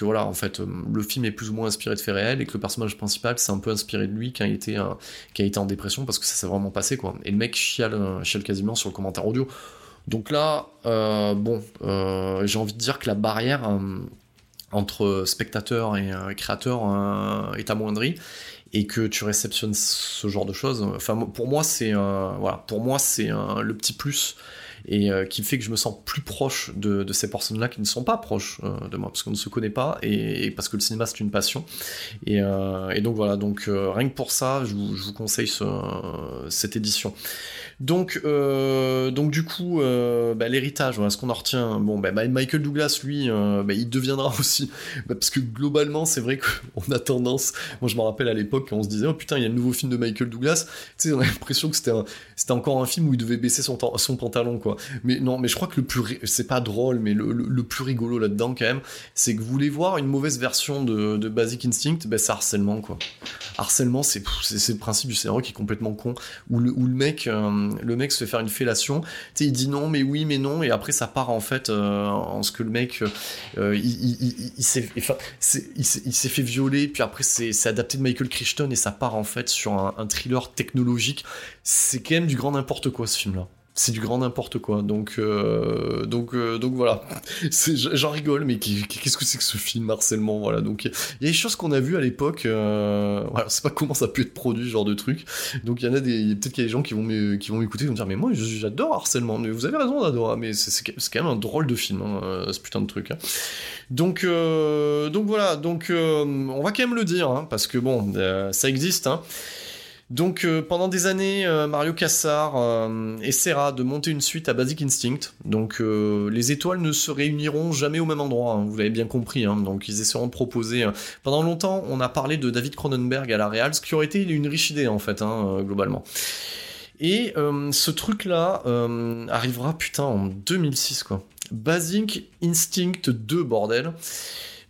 Speaker 3: voilà, en fait, le film est plus ou moins inspiré de faits réels et que le personnage principal c'est un peu inspiré de lui quand il était en dépression parce que ça s'est vraiment passé quoi. Et le mec chiale, chiale quasiment sur le commentaire audio. Donc là, euh, bon, euh, j'ai envie de dire que la barrière euh, entre spectateur et créateur est amoindrie et que tu réceptionnes ce genre de choses. Enfin, pour moi, c'est le petit plus et qui fait que je me sens plus proche de, ces personnes-là qui ne sont pas proches de moi parce qu'on ne se connaît pas et, parce que le cinéma c'est une passion. Et, donc voilà, donc rien que pour ça, je vous, conseille cette édition. Donc, euh, donc du coup, euh, bah, l'héritage, voilà, ce qu'on en retient. Bon, bah, Michael Douglas, lui, euh, bah, il deviendra aussi, parce que globalement, c'est vrai qu'on a tendance. Moi, je me rappelle à l'époque, on se disait, oh putain, il y a le nouveau film de Michael Douglas. Tu sais, on a l'impression que c'était c'était encore un film où il devait baisser son, pantalon, quoi. Mais non, mais je crois que le plus, c'est pas drôle, mais le, plus rigolo là-dedans quand même, c'est que vous voulez voir une mauvaise version de, Basic Instinct, ben c'est harcèlement, quoi. Harcèlement, c'est c'est le principe du scénario qui est complètement con, où le, où le mec le mec se fait faire une fellation, tu sais, il dit non, mais oui, mais non, et après ça part en fait euh, en ce que le mec, euh, il, il, s'est fait violer, puis après c'est adapté de Michael Crichton et ça part en fait sur un, un thriller technologique. C'est quand même du grand n'importe quoi ce film-là c'est du grand n'importe quoi. Donc, euh, donc, euh, donc voilà. J'en rigole, mais qu'est-ce que c'est que ce film harcèlement Voilà. Donc, il y a des choses qu'on a vues à l'époque. Euh, voilà, c'est pas comment ça peut être produit, ce genre de truc. Donc, il y en a des, peut-être qu'il y a des gens qui vont m'écouter, qui vont dire, mais moi, j'adore harcèlement. Mais vous avez raison d'adorer. Mais c'est quand même un drôle de film, hein, ce putain de truc. Hein. Donc, donc voilà. Donc, on va quand même le dire, hein, parce que bon, ça existe. Hein. Donc euh, pendant des années, euh, Mario Cassar euh, essaiera de monter une suite à Basic Instinct. Donc les étoiles ne se réuniront jamais au même endroit, hein, vous l'avez bien compris. Hein. donc ils essaieront de proposer. Pendant longtemps, on a parlé de David Cronenberg à la Real, ce qui aurait été une riche idée en fait, hein, globalement. Et ce truc-là arrivera putain en 2006 quoi. Basic Instinct 2 bordel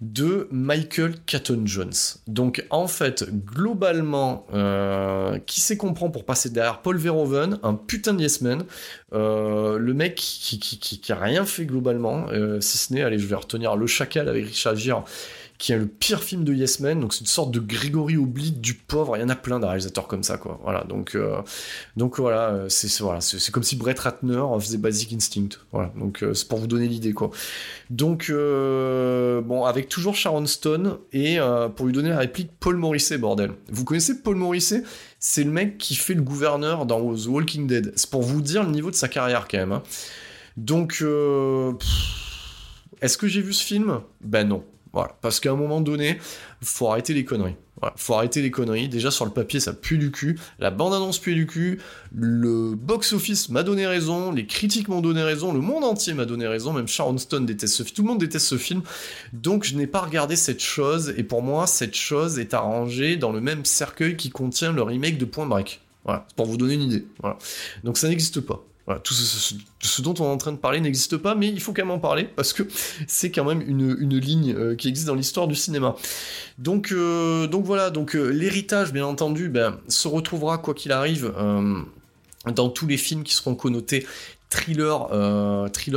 Speaker 3: de Michael Catton Jones. Donc en fait, globalement, euh, qui sait comprend pour passer derrière Paul Verhoeven, un putain de yes man, euh, le mec qui, qui, a rien fait globalement, euh, si ce n'est, allez, je vais retenir Le Chacal avec Richard Gere qui est le pire film de Yes Man, donc c'est une sorte de Grégory Oblite du pauvre, il y en a plein de réalisateurs comme ça, quoi. Voilà, donc, euh, donc voilà, euh, c'est voilà, comme si Brett Ratner faisait Basic Instinct, voilà, donc euh, c'est pour vous donner l'idée, quoi. Donc, bon, avec toujours Sharon Stone, et pour lui donner la réplique, Paul Morisset, bordel. Vous connaissez Paul Morisset C'est le mec qui fait le gouverneur dans The Walking Dead. C'est pour vous dire le niveau de sa carrière, quand même. Hein. Donc, est-ce que j'ai vu ce film? Ben non. Voilà. Parce qu'à un moment donné, faut arrêter les conneries. Voilà. Faut arrêter les conneries. Déjà sur le papier, ça pue du cul. La bande-annonce pue du cul. Le box-office m'a donné raison. Les critiques m'ont donné raison. Le monde entier m'a donné raison. Même Sharon Stone déteste ce film. Tout le monde déteste ce film. Donc je n'ai pas regardé cette chose. Et pour moi, cette chose est arrangée dans le même cercueil qui contient le remake de Point Break. Voilà. Pour vous donner une idée. Donc ça n'existe pas tout, ce, dont on est en train de parler n'existe pas, mais il faut quand même en parler parce que c'est quand même une, ligne euh, qui existe dans l'histoire du cinéma. Donc, euh, voilà, donc euh, l'héritage, bien entendu, ben, se retrouvera quoi qu'il arrive dans tous les films qui seront connotés thriller,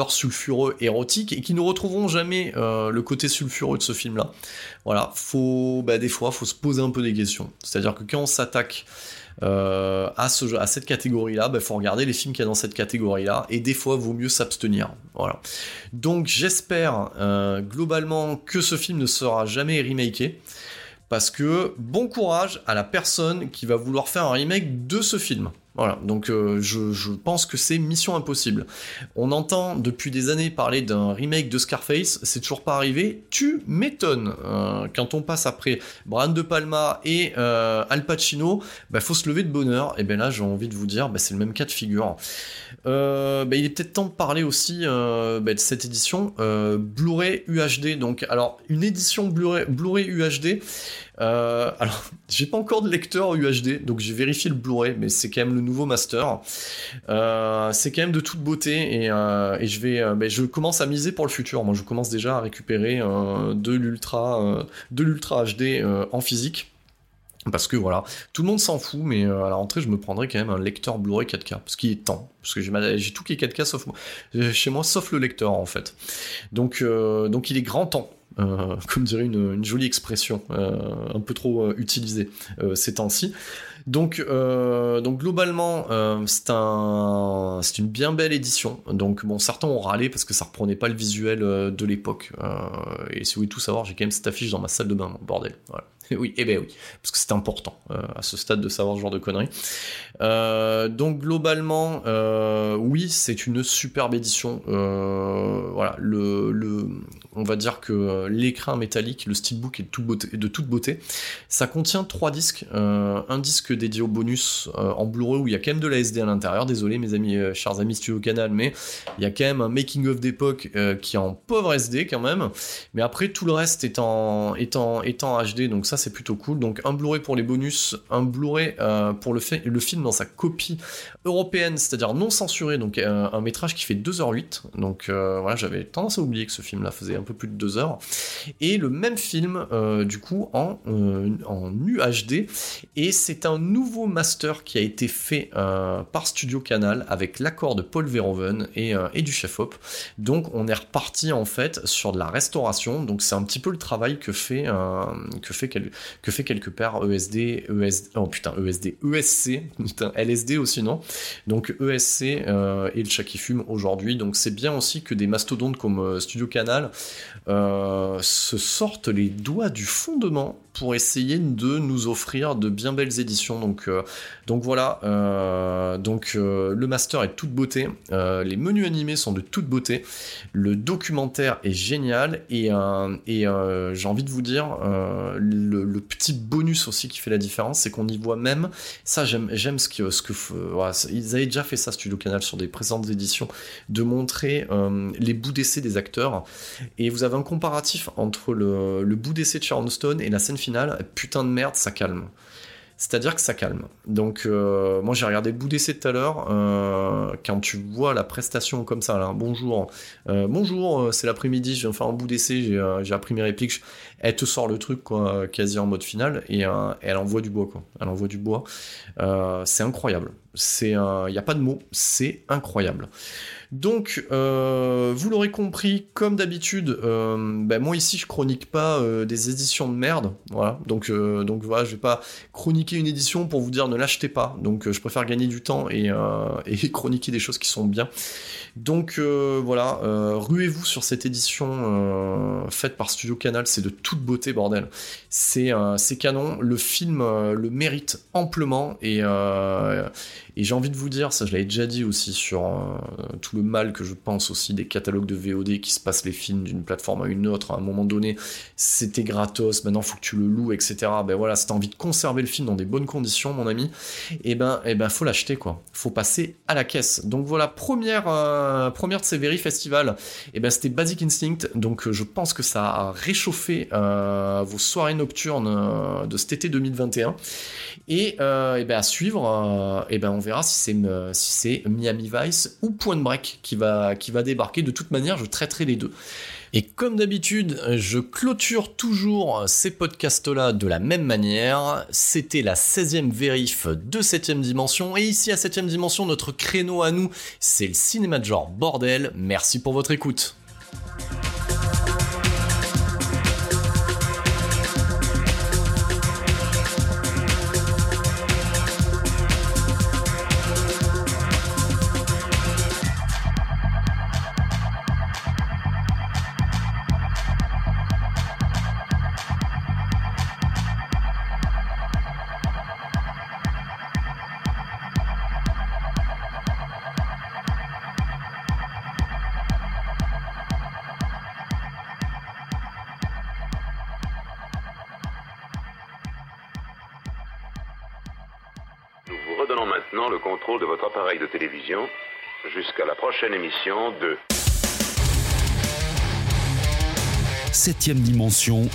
Speaker 3: sulfureux, érotique, et qui ne retrouveront jamais le côté sulfureux de ce film-là. Voilà, faut, ben, des fois, faut se poser un peu des questions. C'est-à-dire que quand on s'attaque euh, à, ce, à cette catégorie-là, il bah, faut regarder les films qu'il y a dans cette catégorie-là, et des fois, vaut mieux s'abstenir. Donc, j'espère euh, globalement que ce film ne sera jamais remaké, parce que bon courage à la personne qui va vouloir faire un remake de ce film. Voilà, donc euh, je, pense que c'est mission impossible. On entend depuis des années parler d'un remake de Scarface, c'est toujours pas arrivé. Tu m'étonnes. Euh, quand on passe après Brian De Palma et euh, Al Pacino, bah, faut se lever de bonheur. Et bien là, j'ai envie de vous dire, bah, c'est le même cas de figure. Bah, il est peut-être temps de parler aussi bah, de cette édition Blu-ray UHD. Donc, alors une édition Blu-ray Blu UHD. alors, j'ai pas encore de lecteur UHD, donc j'ai vérifié le Blu-ray, mais c'est quand même le nouveau master. Euh, c'est quand même de toute beauté et, euh, je vais, euh, ben, je commence à miser pour le futur. Moi, je commence déjà à récupérer de l'ultra, de l'ultra HD en physique. Parce que voilà, tout le monde s'en fout, mais à la rentrée, je me prendrai quand même un lecteur Blu-ray 4K, parce qu'il est temps, parce que j'ai tout qui est 4K sauf chez moi, sauf le lecteur en fait. Donc, donc il est grand temps. comme dirait une, jolie expression, un peu trop utilisée ces temps-ci. Donc, euh, donc globalement, euh, c'est un, une bien belle édition. Donc bon, certains ont râlé parce que ça reprenait pas le visuel euh, de l'époque. et si vous voulez tout savoir, j'ai quand même cette affiche dans ma salle de bain, bordel. Voilà. oui, eh ben oui, parce que c'est important à ce stade de savoir ce genre de conneries. donc globalement, oui, c'est une superbe édition. voilà, le, on va dire que l'écran métallique, le steelbook est de toute beauté. Ça contient trois disques, un disque dédié au bonus euh, en Blu-ray où il y a quand même de la SD à l'intérieur. Désolé mes amis, euh, chers amis Studio Canal, mais il y a quand même un making of d'époque euh, qui est en pauvre SD quand même. Mais après tout le reste est en, est HD, donc ça c'est plutôt cool. Donc un Blu-ray pour les bonus, un Blu-ray pour le, le film dans sa copie européenne, c'est-à-dire non censuré, donc un, métrage qui fait 2h08. Donc voilà, j'avais tendance à oublier que ce film-là faisait un peu plus de 2 heures. Et le même film, du coup, en, en UHD. Et c'est un nouveau master qui a été fait euh, par Studio Canal avec l'accord de Paul Verhoeven et, euh, et du chef-op. Donc on est reparti en fait sur de la restauration. Donc c'est un petit peu le travail que fait, euh, que fait, que fait quelque part ESD, ESD, oh putain, ESD, ESC, putain, LSD aussi non? Donc ESC et le chat qui fume aujourd'hui. Donc c'est bien aussi que des mastodontes comme Studio Canal se sortent les doigts du fondement pour essayer de nous offrir de bien belles éditions. Donc, donc voilà, donc le master est toute beauté, les menus animés sont de toute beauté, le documentaire est génial et, et j'ai envie de vous dire le, petit bonus aussi qui fait la différence, c'est qu'on y voit même ça j'aime j'aime ce que ce que ils avaient déjà fait ça Studio Canal sur des présentes éditions de montrer les bouts d'essai des acteurs et vous avez un comparatif entre le, bout d'essai de Sharon et la scène putain de merde, ça calme. C'est-à-dire que ça calme. Donc, euh, moi j'ai regardé le bout d'essai tout à l'heure. Euh, quand tu vois la prestation comme ça, là, bonjour, euh, bonjour, c'est l'après-midi, je viens faire un bout d'essai, j'ai appris mes répliques. Elle te sort le truc, quoi, quasi en mode final, et elle envoie du bois, quoi. Elle envoie du bois. c'est incroyable. C'est, il n'y a pas de mots, c'est incroyable. Donc, euh, vous l'aurez compris, comme d'habitude, euh, ben, moi ici je chronique pas euh, des éditions de merde, voilà. Donc, donc voilà, je vais pas chroniquer une édition pour vous dire ne l'achetez pas. Donc, je préfère gagner du temps et, chroniquer des choses qui sont bien. Donc voilà, ruez-vous sur cette édition faite par Studio Canal, c'est de toute beauté, bordel. C'est canon. Le film le mérite amplement et j'ai envie de vous dire, ça je l'avais déjà dit aussi sur tout le mal que je pense aussi des catalogues de VOD qui se passent les films d'une plateforme à une autre. À un moment donné, c'était gratos, maintenant faut que tu le loues, etc. Ben voilà, si t'as envie de conserver le film dans des bonnes conditions, mon ami, et eh ben, et eh ben faut l'acheter quoi. Faut passer à la caisse. Donc voilà, première, euh, première de ces Very Festival, et eh ben c'était Basic Instinct. Donc je pense que ça a réchauffé euh, vos soirées nocturnes euh, de cet été 2021. Et, et ben à suivre, et ben on verra si c'est si c'est Miami Vice ou Point Break qui va débarquer. De toute manière, je traiterai les deux. Et comme d'habitude, je clôture toujours ces podcasts-là de la même manière. C'était la 16e vérif de 7ème dimension. Et ici, à 7ème dimension, notre créneau à nous, c'est le cinéma de genre bordel. Merci pour votre écoute.
Speaker 5: Jusqu'à la prochaine émission de
Speaker 2: 7ème dimension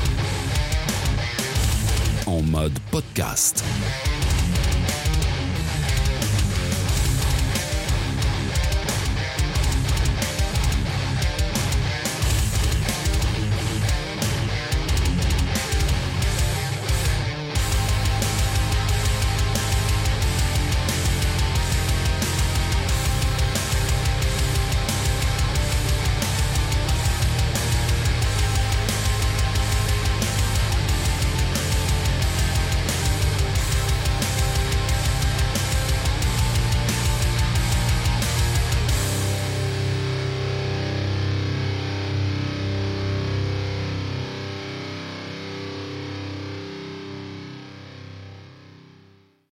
Speaker 2: en mode podcast.